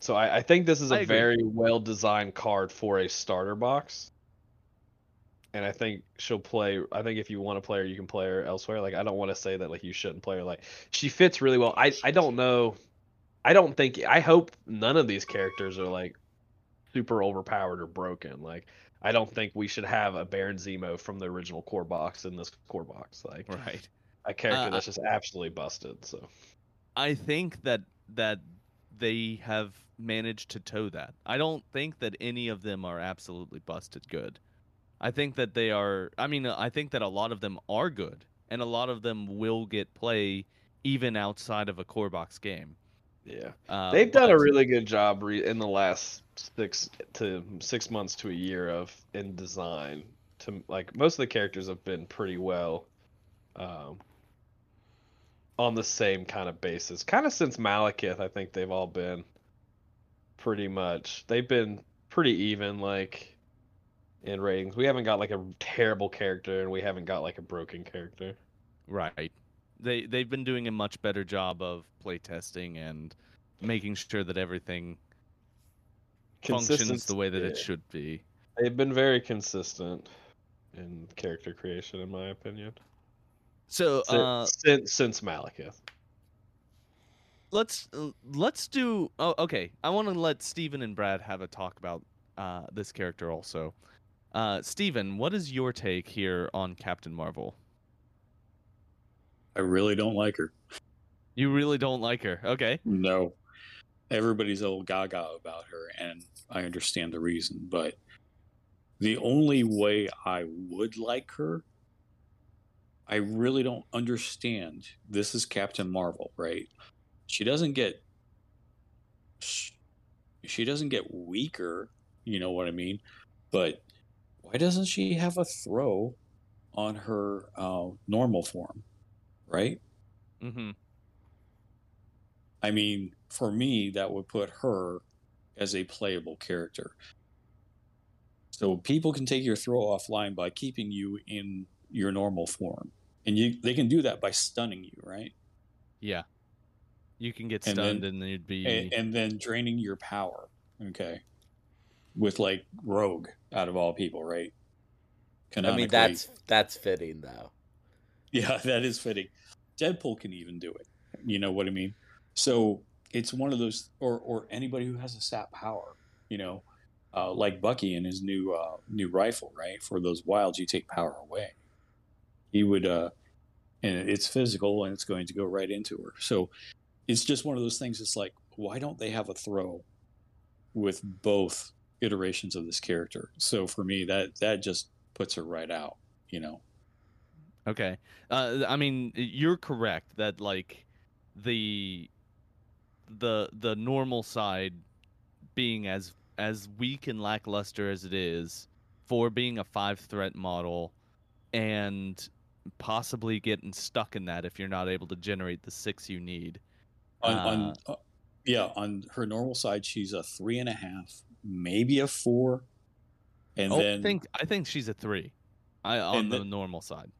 C: So I, I think this is a very well designed card for a starter box. And I think she'll play I think if you want to play her, you can play her elsewhere. Like I don't want to say that like you shouldn't play her. Like she fits really well. I, I don't know I don't think I hope none of these characters are like super overpowered or broken. Like I don't think we should have a Baron Zemo from the original core box in this core box. Like
A: right.
C: a character
A: Uh,
C: that's just absolutely busted. So
A: I think that that they have managed to toe that. I don't think that any of them are absolutely busted good. I think that they are I mean I think that a lot of them are good and a lot of them will get play even outside of a core box game.
C: yeah,
A: Uh,
C: they've done a really good job re- in the last six to six months to a year of in design. To like most of the characters have been pretty well, um, on the same kind of basis. Kind of since Malekith, I think they've all been pretty much. They've been pretty even, like in ratings. We haven't got like a terrible character, and we haven't got like a broken character.
A: Right. They they've been doing a much better job of playtesting and making sure that everything functions the way that it should be.
C: They've been very consistent in character creation, in my opinion.
A: So
C: Since
A: uh,
C: since, since Malekith.
A: let's let's do. Oh, okay. I want to let Steven and Brad have a talk about uh, this character also. Uh, Steven, what is your take here on Captain Marvel?
D: I really don't like her.
A: You really don't like her. Okay.
D: No. Everybody's all gaga about her, and I understand the reason, but the only way I would like her, I really don't understand. This is Captain Marvel, right? She doesn't get she doesn't get weaker, you know what I mean? But why doesn't she have a throw on her uh, normal form, right?
A: Mm-hmm.
D: I mean, for me, that would put her as a playable character. So people can take your throw offline by keeping you in your normal form, and you they can do that by stunning you, right?
A: Yeah. You can get
D: And
A: stunned
D: then-
A: and you'd be.
D: And, and then draining your power, okay, with like Rogue out of all people, right?
B: I mean, that's that's fitting though.
D: Yeah, that is fitting. Deadpool can even do it. You know what I mean? So it's one of those, or or anybody who has a sap power, you know, uh, like Bucky and his new uh, new rifle, right? For those wilds, you take power away. He would, uh, and it's physical, and it's going to go right into her. So it's just one of those things. It's like, why don't they have a throw with both iterations of this character? So for me, that that just puts her right out. You know.
A: Okay. Uh, I mean, you're correct that like the the the normal side being as as weak and lackluster as it is for being a five threat model and possibly getting stuck in that if you're not able to generate the six you need.
D: on,
A: Uh,
D: on uh, yeah on her normal side she's a three and a half maybe a four and
A: oh,
D: then
A: I think I think she's a three. I on
D: And
A: the
D: then-
A: normal side.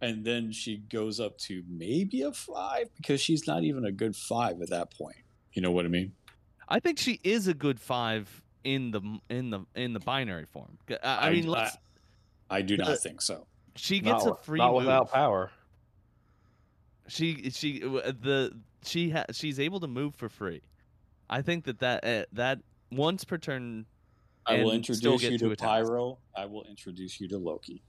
D: and then she goes up to maybe a five because she's not even a good five at that point you know what i mean
A: I think she is a good five in the in the in the binary form. I, I mean, let's.
D: I, do not
A: Uh,
D: think so
A: she gets
C: not,
A: a free
C: not
A: move.
C: without power.
A: She she the she ha, she's able to move for free. I think that that uh, that once per turn.
D: i will introduce you to
A: attacks.
D: pyro i will introduce you to loki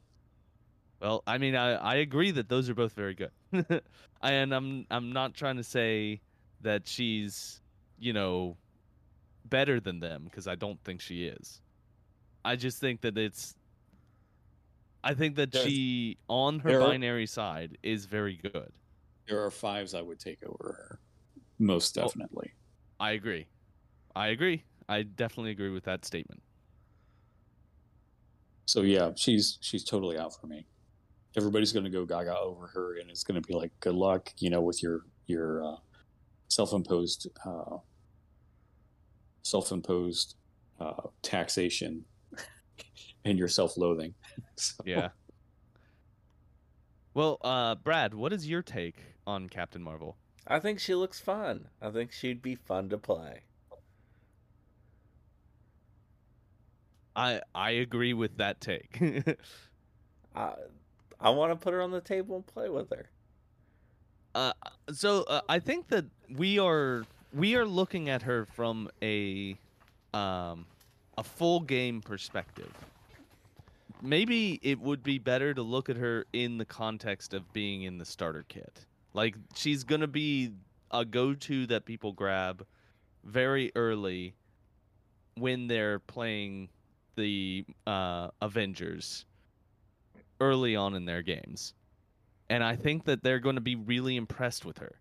A: Well, I mean, I I agree that those are both very good, and I'm I'm not trying to say that she's you know better than them because I don't think she is. I just think that it's. I think that
D: There's-
A: she on her
D: there are-
A: binary side is very good.
D: there are fives i would take over her most
A: Oh.
D: definitely
A: I agree. I agree. I definitely agree with that statement.
D: so yeah she's she's totally out for me everybody's going to go gaga over her and it's going to be like good luck you know with your your uh, self-imposed uh, self-imposed uh, taxation and your self-loathing So-
A: Yeah. Well, uh, Brad, what is your take on Captain Marvel?
B: I think she looks fun. I think she'd be fun to play.
A: I I agree with that take.
B: I I want to put her on the table and play with her.
A: uh, so uh, I think that we are we are looking at her from a um a full game perspective. Maybe it would be better to look at her in the context of being in the starter kit. Like she's gonna be a go-to that people grab very early when they're playing the uh, Avengers early on in their games. And I think that they're going to be really impressed with her.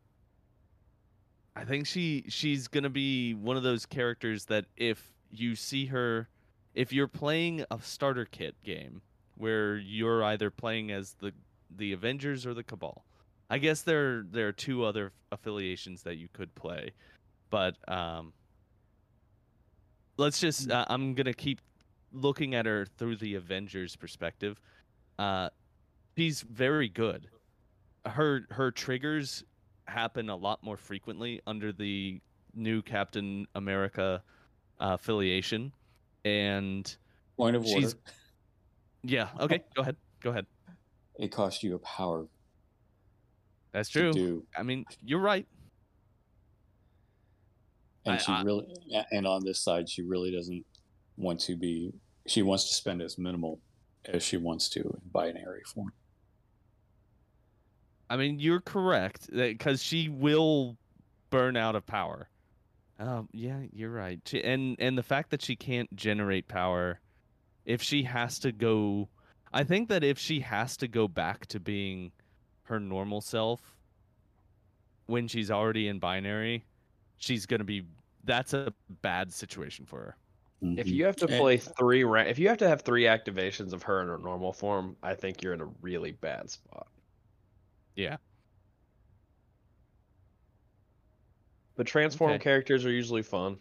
A: I think she she's going to be one of those characters that if you see her if you're playing a starter kit game where you're either playing as the the Avengers or the Cabal, I guess there there are two other affiliations that you could play, but um, let's just. Uh, I'm gonna keep looking at her through the Avengers perspective. Uh, she's very good. Her her triggers happen a lot more frequently under the new Captain America uh, affiliation, and
D: Point of order.
A: yeah. Okay, go ahead. Go ahead.
D: It costs you a power
A: That's true. I mean, you're right.
D: and
A: I-
D: she
A: I-
D: really. And on this side, she really doesn't want to be. She wants to spend as minimal as she wants to in binary form.
A: I mean, you're correct because she will burn out of power. Um, yeah, you're right. She, and and the fact that she can't generate power, if she has to go, I think that if she has to go back to being her normal self when she's already in binary, she's gonna be. That's a bad situation for her.
C: If
D: Mhm.
C: you have to
D: And-
C: play three, ra- if you have to have three activations of her in her normal form, I think you're in a really bad spot.
A: Yeah.
C: But transform
A: Okay.
C: characters are usually fun,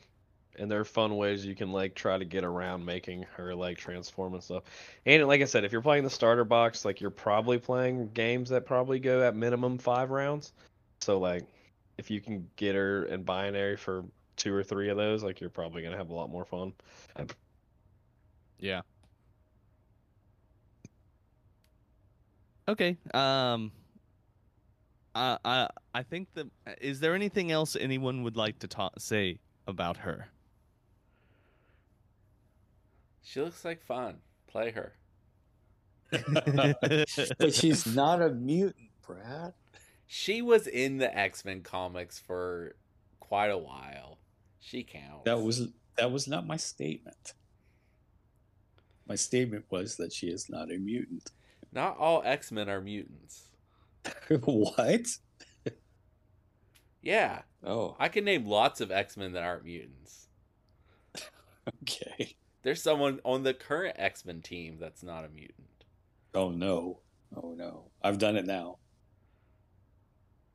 C: and there are fun ways you can like try to get around making her like transform and stuff. And like I said, if you're playing the starter box, like you're probably playing games that probably go at minimum five rounds. So like, if you can get her in binary for two or three of those, like you're probably gonna have a lot more fun.
A: Yeah. Okay. Um. I I I think that is there anything else anyone would like to talk say about her?
B: She looks like fun. Play her.
D: but she's not a mutant, Brad.
B: She was in the X Men comics for quite a while. She counts.
D: That was that was not my statement. My statement was that she is not a mutant.
B: not all X Men are mutants.
D: what?
B: Yeah,
D: Oh,
B: I can name lots of X Men that aren't mutants.
D: okay.
B: There's someone on the current X Men team that's not a mutant.
D: Oh no. Oh no. I've done it now.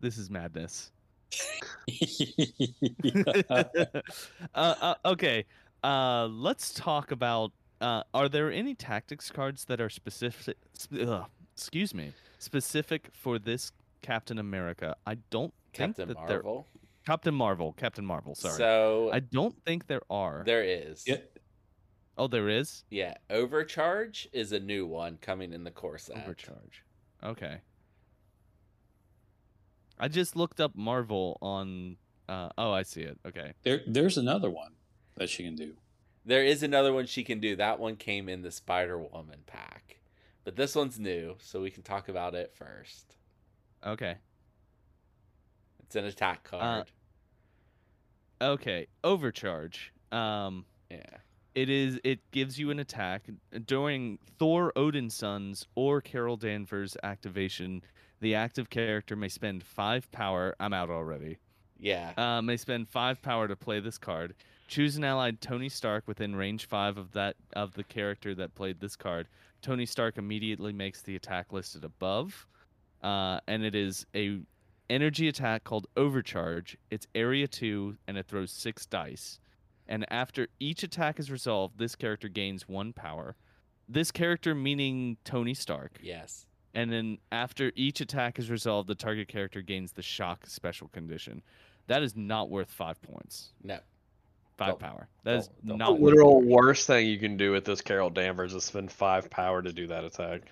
A: This is madness. uh, uh, okay. Uh, let's talk about. Uh, are there any tactics cards that are specific? Sp- ugh, excuse me. Specific for this Captain America? I don't think
B: Captain
A: that there.
B: Marvel.
A: Captain Marvel. Captain Marvel. Sorry.
B: So
A: I don't think there are.
B: there is.
D: yeah,
A: Oh, there is
B: Yeah, Overcharge is a new one coming in the core set.
A: overcharge. Okay. I just looked up Marvel on. Uh, oh, I see it. Okay.
D: there there's another one that she can do.
B: There is another one she can do. That one came in the Spider Woman pack. But this one's new, so we can talk about it first.
A: Okay.
B: It's an attack card.
A: Okay. Overcharge. Um.
B: yeah.
A: It is. It gives you an attack during Thor Odin's Odinson's or Carol Danvers activation. The active character may spend five power. I'm out already.
B: Yeah.
A: Uh, may spend five power to play this card. Choose an allied Tony Stark within range five of that of the character that played this card. Tony Stark immediately makes the attack listed above, uh, and it is a energy attack called Overcharge. It's area two, and it throws six dice. And after each attack is resolved, this character gains one power. This character meaning Tony Stark.
B: Yes.
A: And then after each attack is resolved, the target character gains the shock special condition. That is not worth five points.
B: No.
A: Five
B: Don't-
A: power. That is
B: don't- don't
A: not
C: The
B: Not
A: worth
C: literal worst thing you can do with this Carol Danvers is spend five power to do that attack.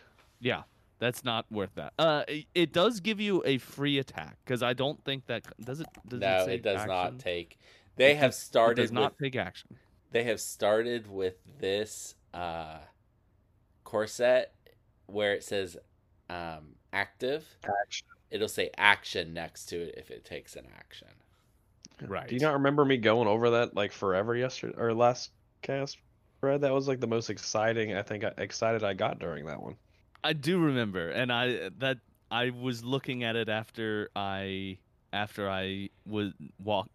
A: Yeah, that's not worth that. Uh, it, it does give you a free attack because I don't think that does it. Does
B: no,
A: it,
B: it does
A: action?
B: not take. They
A: It
B: have
A: does- It
B: started
A: does not
B: with
A: take action.
B: they have started with this uh core set where it says um active.
C: Action.
B: It'll say action next to it if it takes an action.
A: Right.
C: Do you not remember me going over that like forever yesterday or last cast? Fred, that was like the most exciting. I think excited I got during that one.
A: I do remember, and I that I was looking at it after I after I was walk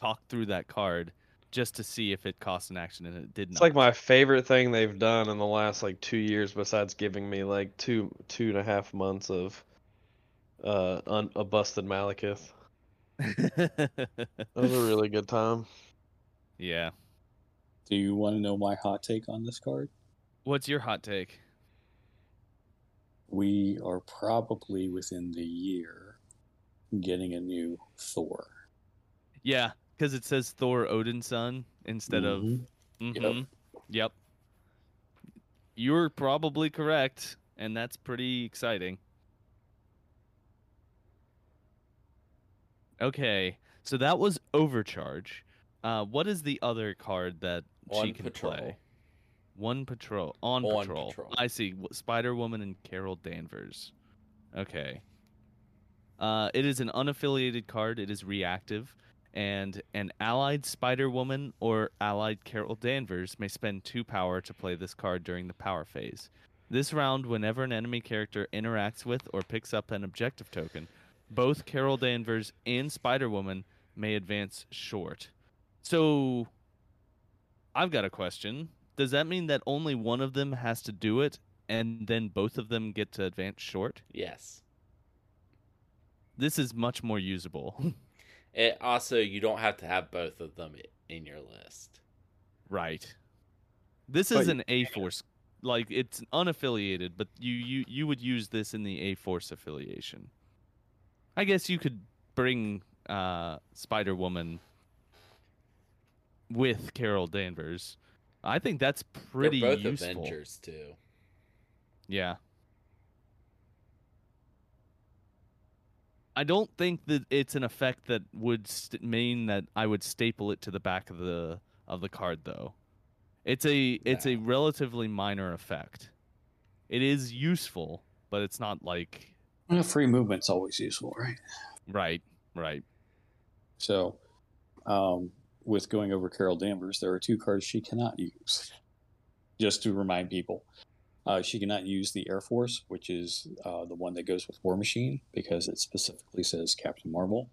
A: talked through that card just to see if it cost an action, and it did not.
C: It's like my favorite thing they've done in the last like two years, besides giving me like two two and a half months of uh, un- a busted Malekith. That was a really good time.
A: yeah.
D: Do you want to know my hot take on this card?
A: What's your hot take?
D: We are probably within the year getting a new Thor.
A: Yeah, because it says Thor Odinson instead of.
D: Mhm.
A: Mhm. Yep. You're probably correct, and that's pretty exciting. Okay, so that was overcharge. Uh, what is the other card that she can
B: patrol.
A: play? One patrol on,
B: On
A: patrol.
B: patrol.
A: I see. Spider Woman and Carol Danvers. Okay. Uh, it is an unaffiliated card. It is reactive, and an allied Spider Woman or allied Carol Danvers may spend two power to play this card during the power phase. This round, whenever an enemy character interacts with or picks up an objective token, both Carol Danvers and Spider Woman may advance short. So, I've got a question. Does that mean that only one of them has to do it, and then both of them get to advance short?
B: Yes.
A: This is much more usable.
B: It also you don't have to have both of them in your list.
A: right. This
D: But
A: is
D: you
A: an A Force, like it's unaffiliated, but you you you would use this in the A Force affiliation. I guess you could bring uh, Spider Woman with Carol Danvers. I think that's pretty
B: They're both
A: useful.
B: Avengers too.
A: Yeah. I don't think that it's an effect that would st- mean that I would staple it to the back of the of the card though. It's a it's a relatively minor effect. It is useful, but it's not like
D: Well, free movement's always useful, right?
A: right, right.
D: So, um, with going over Carol Danvers, there are two cards she cannot use. Just to remind people, uh, she cannot use the Air Force, which is uh, the one that goes with War Machine, because it specifically says Captain Marvel,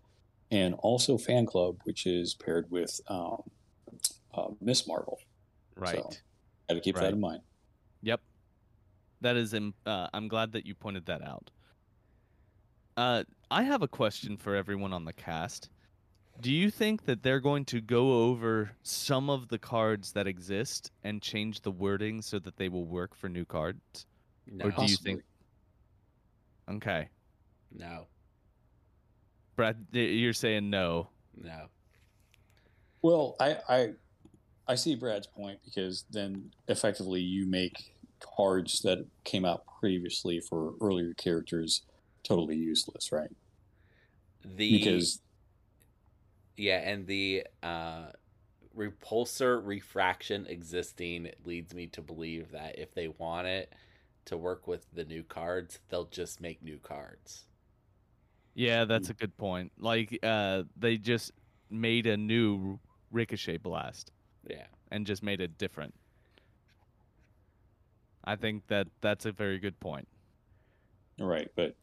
D: and also Fan Club, which is paired with um, uh, Miss Marvel.
A: Right.
D: So, got to keep
A: Right.
D: that in mind.
A: Yep. That is. im- Uh, I'm glad that you pointed that out. Uh, I have a question for everyone on the cast. Do you think that they're going to go over some of the cards that exist and change the wording so that they will work for new cards?
B: No,
A: Or do you think? Okay,
B: no,
A: Brad, you're saying no.
B: no.
D: Well, I, I I see Brad's point because then effectively you make cards that came out previously for earlier characters totally useless, right?
B: The
D: Because
B: yeah, and the uh, repulsor refraction existing leads me to believe that if they want it to work with the new cards, they'll just make new cards.
A: Yeah, that's a good point. Like, uh, they just made a new ricochet blast
B: Yeah,
A: and just made it different. I think that that's a very good point.
D: right, but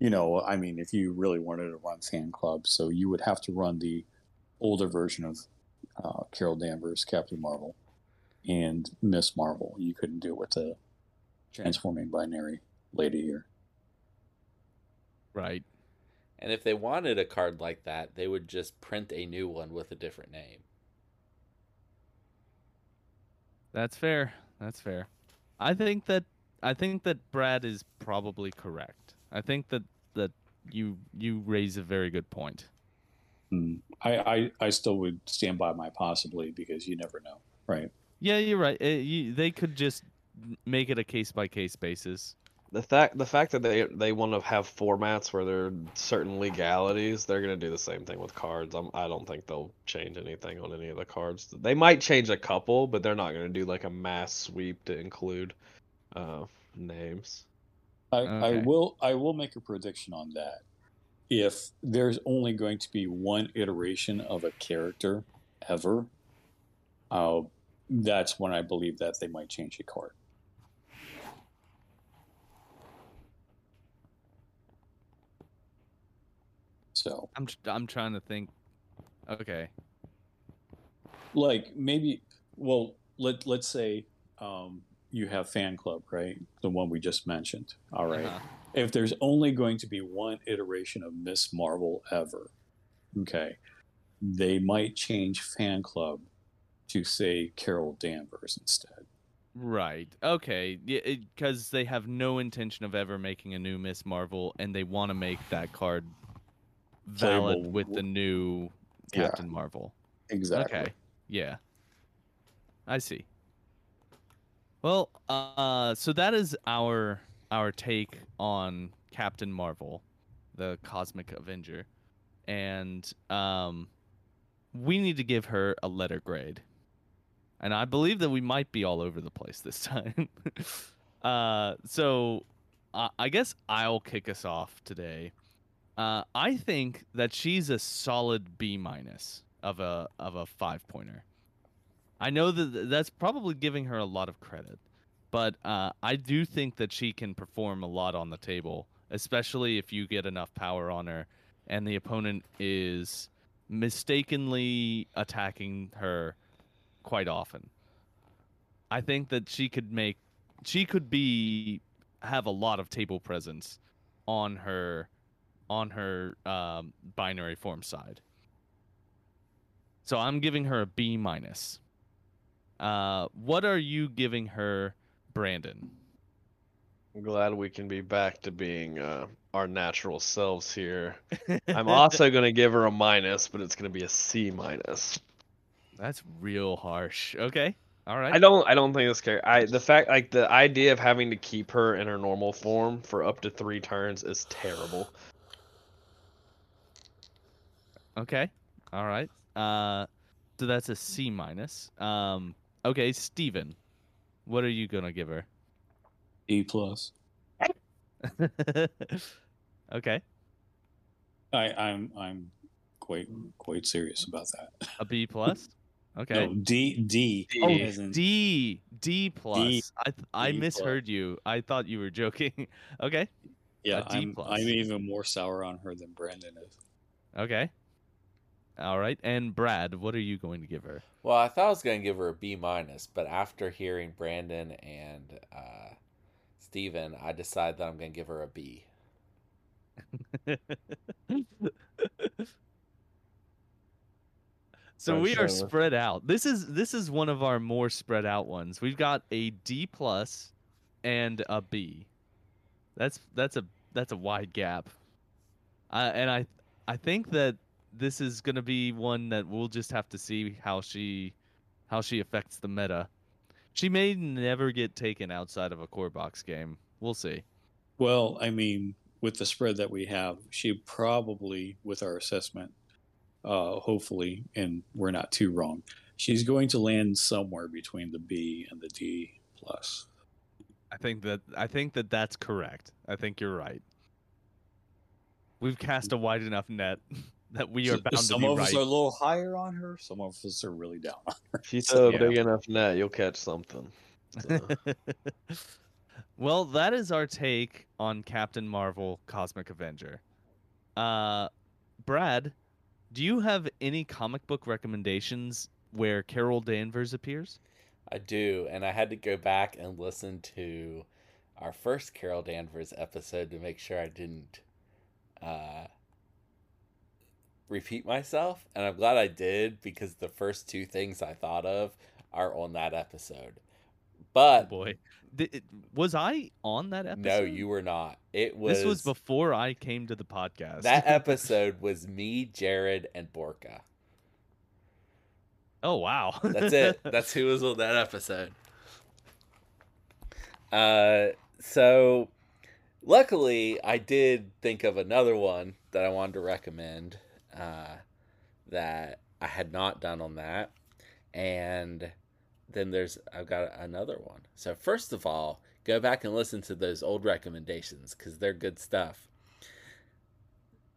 D: you know, I mean, if you really wanted to run fan club, so you would have to run the older version of uh, Carol Danvers, Captain Marvel, and Miss Marvel. You couldn't do it with the transforming binary lady here.
A: Right.
B: and if they wanted a card like that, they would just print a new one with a different name.
A: That's fair. That's fair. I think that I think that Brad is probably correct. I think that that you you raise a very good point.
D: Hmm. I, I I still would stand by my possibly because you never know, right?
A: Yeah, you're right. Uh you, they could just make it a case by case basis.
C: The fact the fact that they they want to have formats where there are certain legalities, they're gonna do the same thing with cards. I'm, I don't think they'll change anything on any of the cards. They might change a couple, but they're not gonna do like a mass sweep to include uh, names.
D: I, I will I will make a prediction on that. If there's only going to be one iteration of a character ever, uh, that's when I believe that they might change a card. So,
A: I'm I'm trying to think. Okay.
D: like maybe, well, let let's say um, you have fan club, right? The one we just mentioned. All right.
A: Uh-huh.
D: If there's only going to be one iteration of Miss Marvel ever, okay, they might change fan club to say Carol Danvers instead.
A: Right. Okay. Because they have no intention of ever making a new Miss Marvel, and they want to make that card valid
D: Playable
A: with the new
D: Yeah.
A: Captain Marvel.
D: Exactly.
A: Okay. Yeah. I see. Well, uh, so that is our our take on Captain Marvel, the Cosmic Avenger, and um, we need to give her a letter grade, and I believe that we might be all over the place this time. uh, so uh, I guess I'll kick us off today. Uh, I think that she's a solid B minus of a of a five pointer. I know that that's probably giving her a lot of credit, but uh, I do think that she can perform a lot on the table, especially if you get enough power on her, and the opponent is mistakenly attacking her quite often. I think that she could make she could be have a lot of table presence on her on her um, binary form side. So I'm giving her a B minus. Uh, what are you giving her, Brandon?
C: I'm glad we can be back to being uh, our natural selves here. I'm also going to give her a minus, but it's going to be a C minus.
A: That's real harsh. Okay. All right.
C: I don't. I don't think this character. I the fact like the idea of having to keep her in her normal form for up to three turns is terrible.
A: Okay. All right. Uh, so that's a C minus. Um, okay, Steven, what are you gonna give her?
D: E plus.
A: okay,
D: I, I'm I'm quite quite serious about that.
A: a B plus. Okay.
D: No, D D.
A: Oh, D D plus. I th- I
D: D
A: misheard you. I thought you were joking. okay.
D: yeah,
A: a D
D: I'm
A: plus.
D: I'm even more sour on her than Brandon is.
A: Okay. All right. And Brad, what are you going to give her?
B: Well, I thought I was going to give her a B minus, but after hearing Brandon and uh, Steven, I decided that I'm going to give her a B.
A: so
C: Oh,
A: we are spread out. This is this is one of our more spread out ones. We've got a D plus and a B. That's that's a that's a wide gap. Uh, and I I think that this is going to be one that we'll just have to see how she how she affects the meta. She may never get taken outside of a core box game. We'll see.
D: Well, I mean, with the spread that we have, she probably, with our assessment, uh, hopefully, and we're not too wrong, she's going to land somewhere between the B and the D plus.
A: I think that I think that that's correct. I think you're right. We've cast a wide enough net that we are
D: So-
A: bound to
D: some of
A: right.
D: us are a little higher on her. Some of us are really down on her.
C: If you throw
A: Yeah.
C: big enough net, you'll catch something. So,
A: well, that is our take on Captain Marvel Cosmic Avenger. Uh Brad, do you have any comic book recommendations where Carol Danvers appears?
B: I do, and I had to go back and listen to our first Carol Danvers episode to make sure I didn't uh, repeat myself. And I'm glad I did because the first two things I thought of are on that episode.
A: Oh
B: But
A: boy. Th- was I on that episode?
B: no, you were not. It was
A: This was before I came to the podcast.
B: that episode was me, Jared, and Borka.
A: oh wow.
B: That's it. That's who was on that episode. Uh, so luckily, I did think of another one that I wanted to recommend. Uh, that I had not done on that, and then there's I've got another one. So first of all, go back and listen to those old recommendations because they're good stuff.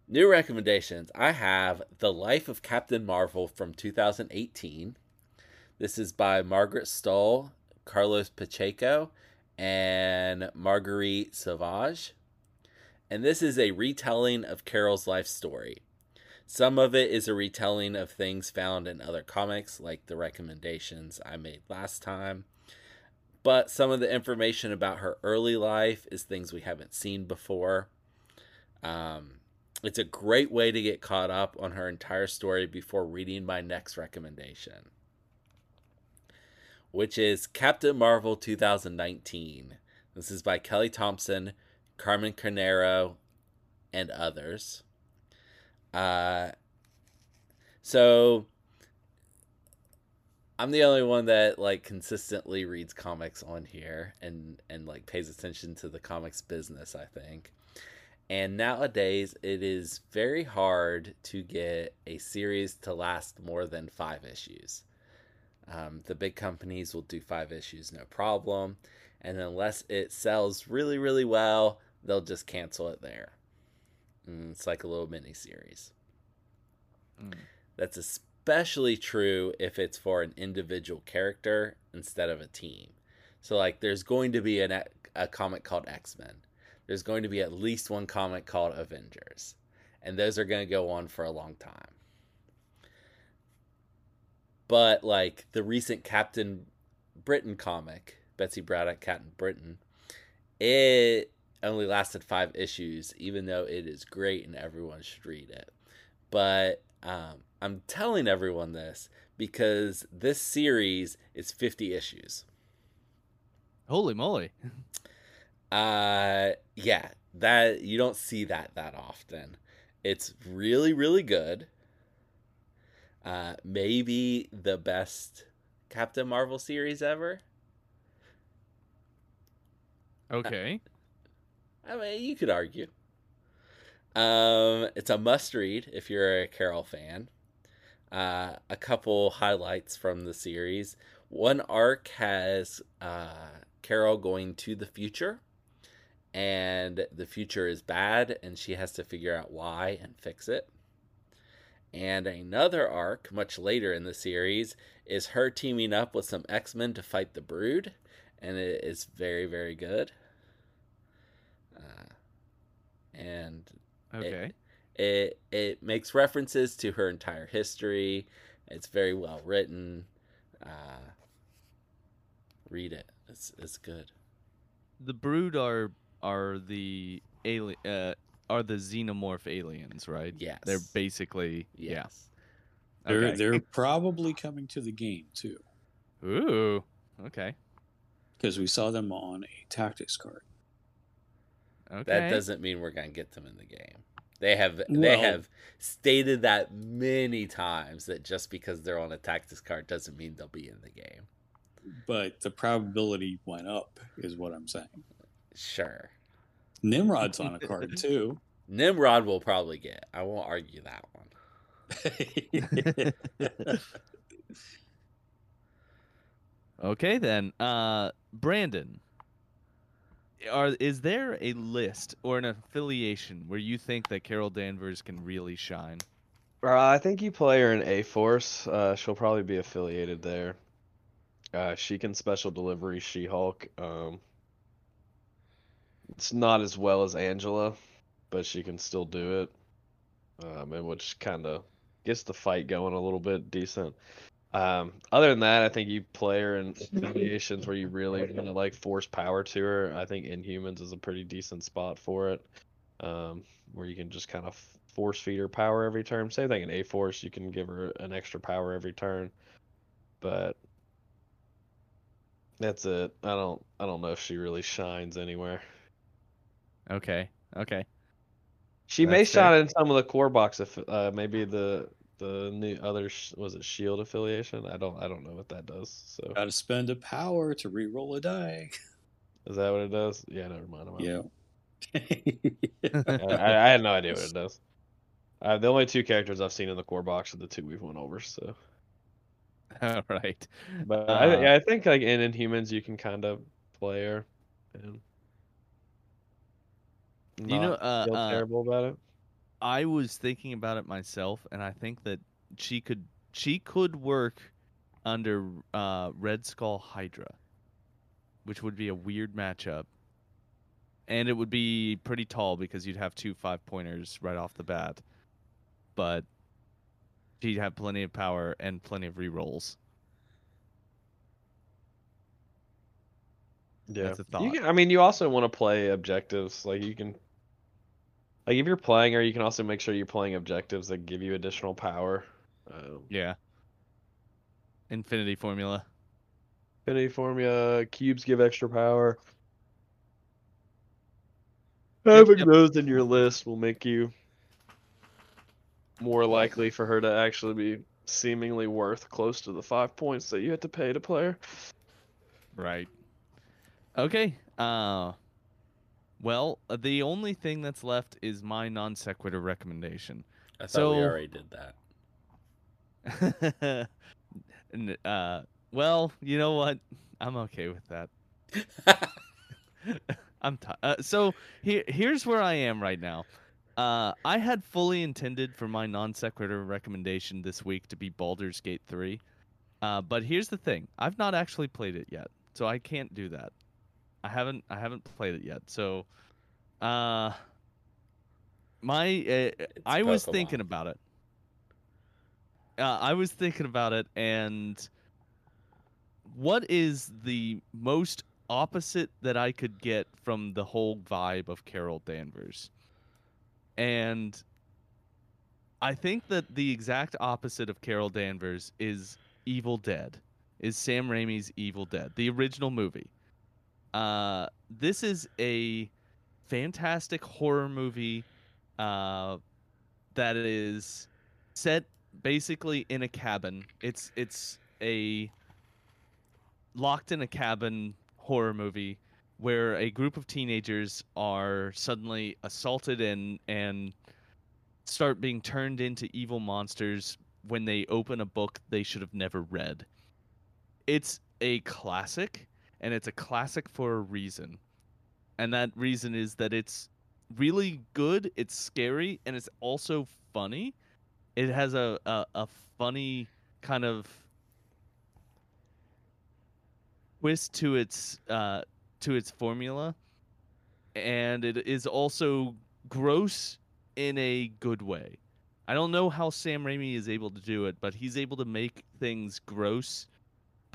B: New recommendations. I have The Life of Captain Marvel from 2018. This is by Margaret Stohl, Carlos Pacheco, and Marguerite Sauvage. And this is a retelling of Carol's life story. Some of it is a retelling of things found in other comics, like the recommendations I made last time. but some of the information about her early life is things we haven't seen before. Um, it's a great way to get caught up on her entire story before reading my next recommendation, which is Captain Marvel 2019. This is by Kelly Thompson, Carmen Carnero, and others. Uh, so I'm the only one that like consistently reads comics on here and and like pays attention to the comics business, I think. And nowadays it is very hard to get a series to last more than 5 issues. Um, the big companies will do 5 issues no problem, and unless it sells really really well, they'll just cancel it there. And it's like a little mini series.
A: Mm.
B: That's especially true if it's for an individual character instead of a team. So, like, there's going to be an, a comic called X Men. There's going to be at least one comic called Avengers. And those are going to go on for a long time. But, like, the recent Captain Britain comic, Betsy Braddock, Captain Britain, it only lasted five issues, even though it is great and everyone should read it. But um, I'm telling everyone this because this series is 50 issues.
A: Holy moly!
B: Uh, yeah, that you don't see that that often. It's really, really good. Uh, maybe the best Captain Marvel series ever.
A: Okay.
B: I mean, you could argue. Um, it's a must read if you're a Carol fan. Uh, a couple highlights from the series. One arc has uh, Carol going to the future, and the future is bad, and she has to figure out why and fix it. And another arc, much later in the series, is her teaming up with some X Men to fight the Brood, and it is very, very good. And
A: Okay.
B: it it makes references to her entire history. It's very well written. Uh, read it. It's it's good.
A: the Brood are are the alien uh, are the xenomorph aliens, right?
B: Yes.
A: They're basically
B: Yes.
A: yeah.
D: They're
A: Okay.
D: they're probably coming to the game too,
A: Ooh. Okay.
D: because we saw them on a tactics card.
A: Okay.
B: That doesn't mean we're gonna get them in the game. They have they have stated that many times that just because they're on a tactics card doesn't mean they'll be in the game.
D: But the probability went up, is what I'm saying.
B: Sure.
D: Nimrod's on a card too.
B: Nimrod will probably get. I won't argue that one.
A: Okay then. Uh Brandon. Are is there a list or an affiliation where you think that Carol Danvers can really shine?
C: Uh, I think you play her in A Force. Uh, she'll probably be affiliated there. Uh, she can special delivery She Hulk. Um, it's not as well as Angela, but she can still do it. Um, and which kind of gets the fight going a little bit decent. Um, other than that, I think you play her in affiliations where you really want to like force power to her. I think Inhumans is a pretty decent spot for it. Um, where you can just kind of force feed her power every turn. Same thing in A Force, you can give her an extra power every turn. But that's it. I don't I don't know if she really shines anywhere.
A: Okay. Okay.
C: She may
A: That's fair.
C: shine in some of the core box if uh maybe the the new other was it Shield affiliation? I don't I don't know what that does. So
D: Got to spend a power to re-roll a die.
C: is that what it does? Yeah, never mind. I'm.
D: Yeah.
C: I, I I had no idea what it does. Uh, the only two characters I've seen in the core box are the two we've went over. So,
A: All right.
C: but
A: Uh,
C: I, yeah, I think like in Inhumans you can kind of play her and
A: You know, uh,
C: feel
A: uh,
C: terrible about it.
A: I was thinking about it myself, and I think that she could she could work under uh, Red Skull Hydra, which would be a weird matchup, and it would be pretty tall because you'd have two five pointers right off the bat, but she'd have plenty of power and plenty of rerolls.
C: Yeah.
A: That's a thought.
C: You can, I mean, you also want to play objectives. Like you can, like if you're playing, or you can also make sure you're playing objectives that give you additional power. Um,
A: Yeah. Infinity formula.
C: Infinity formula cubes give extra power. Having
A: yep.
C: those in your list will make you more likely for her to actually be seemingly worth close to the five points that you had to pay to play her.
A: Right. Okay. Uh well, uh, the only thing that's left is my non sequitur recommendation.
B: I thought we already did that.
A: Uh well, you know what? I'm okay with that. I'm t- uh, so here here's where I am right now. Uh, I had fully intended for my non sequitur recommendation this week to be Baldur's Gate 3. Uh, but here's the thing. I've not actually played it yet. So I can't do that. I haven't I haven't played it yet. So uh my uh, I was thinking about it. Uh, I was thinking about it and what is the most opposite that I could get from the whole vibe of Carol Danvers? And I think that the exact opposite of Carol Danvers is Evil Dead. Is Sam Raimi's Evil Dead, the original movie. Uh, this is a fantastic horror movie uh, that is set basically in a cabin. It's it's a locked in a cabin horror movie where a group of teenagers are suddenly assaulted and and start being turned into evil monsters when they open a book they should have never read. It's a classic and it's a classic for a reason. And that reason is that it's really good, it's scary, and it's also funny. It has a, a, a funny kind of twist to its uh, to its formula, and it is also gross in a good way. I don't know how Sam Raimi is able to do it, but he's able to make things gross,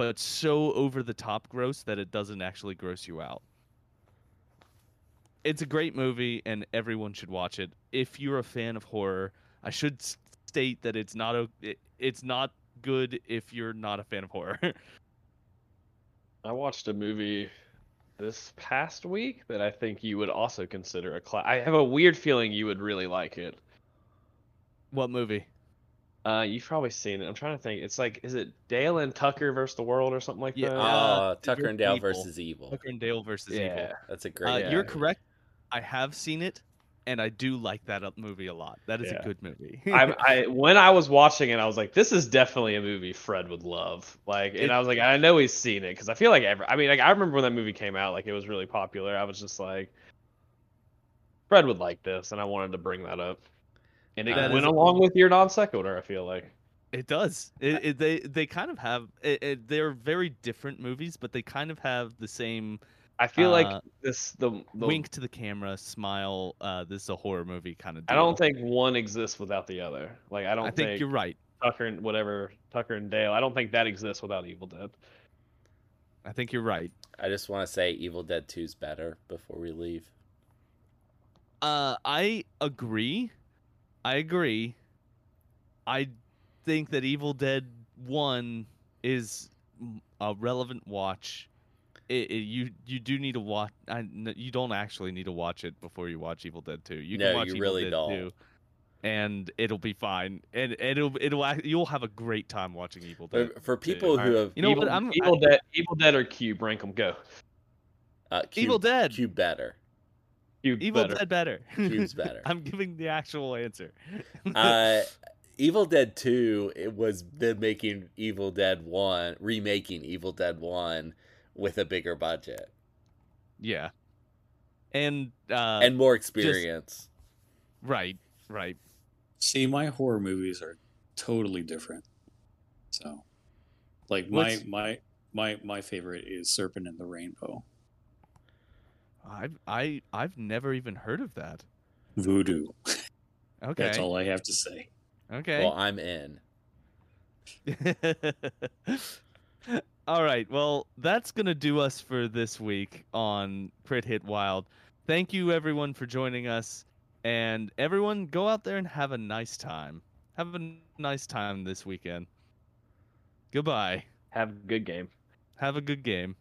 A: but so over the top gross that it doesn't actually gross you out. It's a great movie, and everyone should watch it. If you're a fan of horror, I should state that it's not a, it, it's not good if you're not a fan of horror.
C: I watched a movie this past week that I think you would also consider a class. I have a weird feeling you would really like it.
A: what movie?
C: Uh, you've probably seen it. I'm trying to think. It's like, is it Dale and Tucker versus the world or something like
A: Yeah,
C: that?
A: uh,
B: Uh, Tucker and Dale
A: Evil.
B: versus Evil.
A: Tucker and Dale versus
C: yeah.
A: Evil.
B: That's a
A: Uh,
B: great.
A: you're correct. I have seen it, and I do like that uh, movie a lot. That is
C: Yeah.
A: a good movie.
C: I, I when I was watching it, I was like, "This is definitely a movie Fred would love." Like, and
A: It-
C: I was like, "I know he's seen it because I feel like every." I mean, like I remember when that movie came out, like it was really popular. I was just like, "Fred would like this," and I wanted to bring that up. And it
B: That
C: went
A: is-
C: along with your non sequitur. I feel like.
A: It does. It, it, they they kind of have. It, it, they're very different movies, but they kind of have the same
C: I feel
A: Uh,
C: like this the, the
A: wink to the camera, smile. Uh, this is a horror movie kind of.
C: I don't think one exists without the other. Like I don't
A: I think
C: think
A: you're right.
C: Tucker and whatever Tucker and Dale. I don't think that exists without Evil Dead.
A: I think you're right.
B: I just want to say Evil Dead 2 is better before we leave.
A: Uh, I agree. I agree. I think that Evil Dead One is a relevant watch. It, it- you you do need to watch. I, n- you don't actually need to watch it before you watch Evil Dead Two. You
B: No,
A: can watch
B: you
A: Evil
B: really
A: Dead
B: don't.
A: 2, and it'll be fine. And and it'll it'll you'll have a great time watching Evil Dead.
B: For, for people who
C: Alright.
B: have
A: You know
C: Evil,
A: what? I'm-
C: Evil
A: I-
C: Dead, Evil Dead or Cube, rank them. Go.
B: uh, Cube,
A: Evil Dead.
B: Cube better.
C: Cube
A: Evil
C: better.
A: Dead better.
B: Cube's better.
A: I'm giving the actual answer.
B: uh, Evil Dead 2 it was them making Evil Dead 1, remaking Evil Dead 1 with a bigger budget
A: yeah. And uh,
B: and more experience.
A: Right, right.
D: See, my horror movies are totally different. So, like my
A: What's-
D: my my my favorite is Serpent in the Rainbow.
A: I've I I've never even heard of that.
D: Voodoo.
A: Okay.
D: That's all I have to say.
A: Okay.
B: Well, I'm in.
A: All right. Well, that's going to do us for this week on Crit Hit Wild. Thank you, everyone, for joining us. And everyone, go out there and have a nice time. Have a nice time this weekend. Goodbye.
E: Have a good game.
A: Have a good game.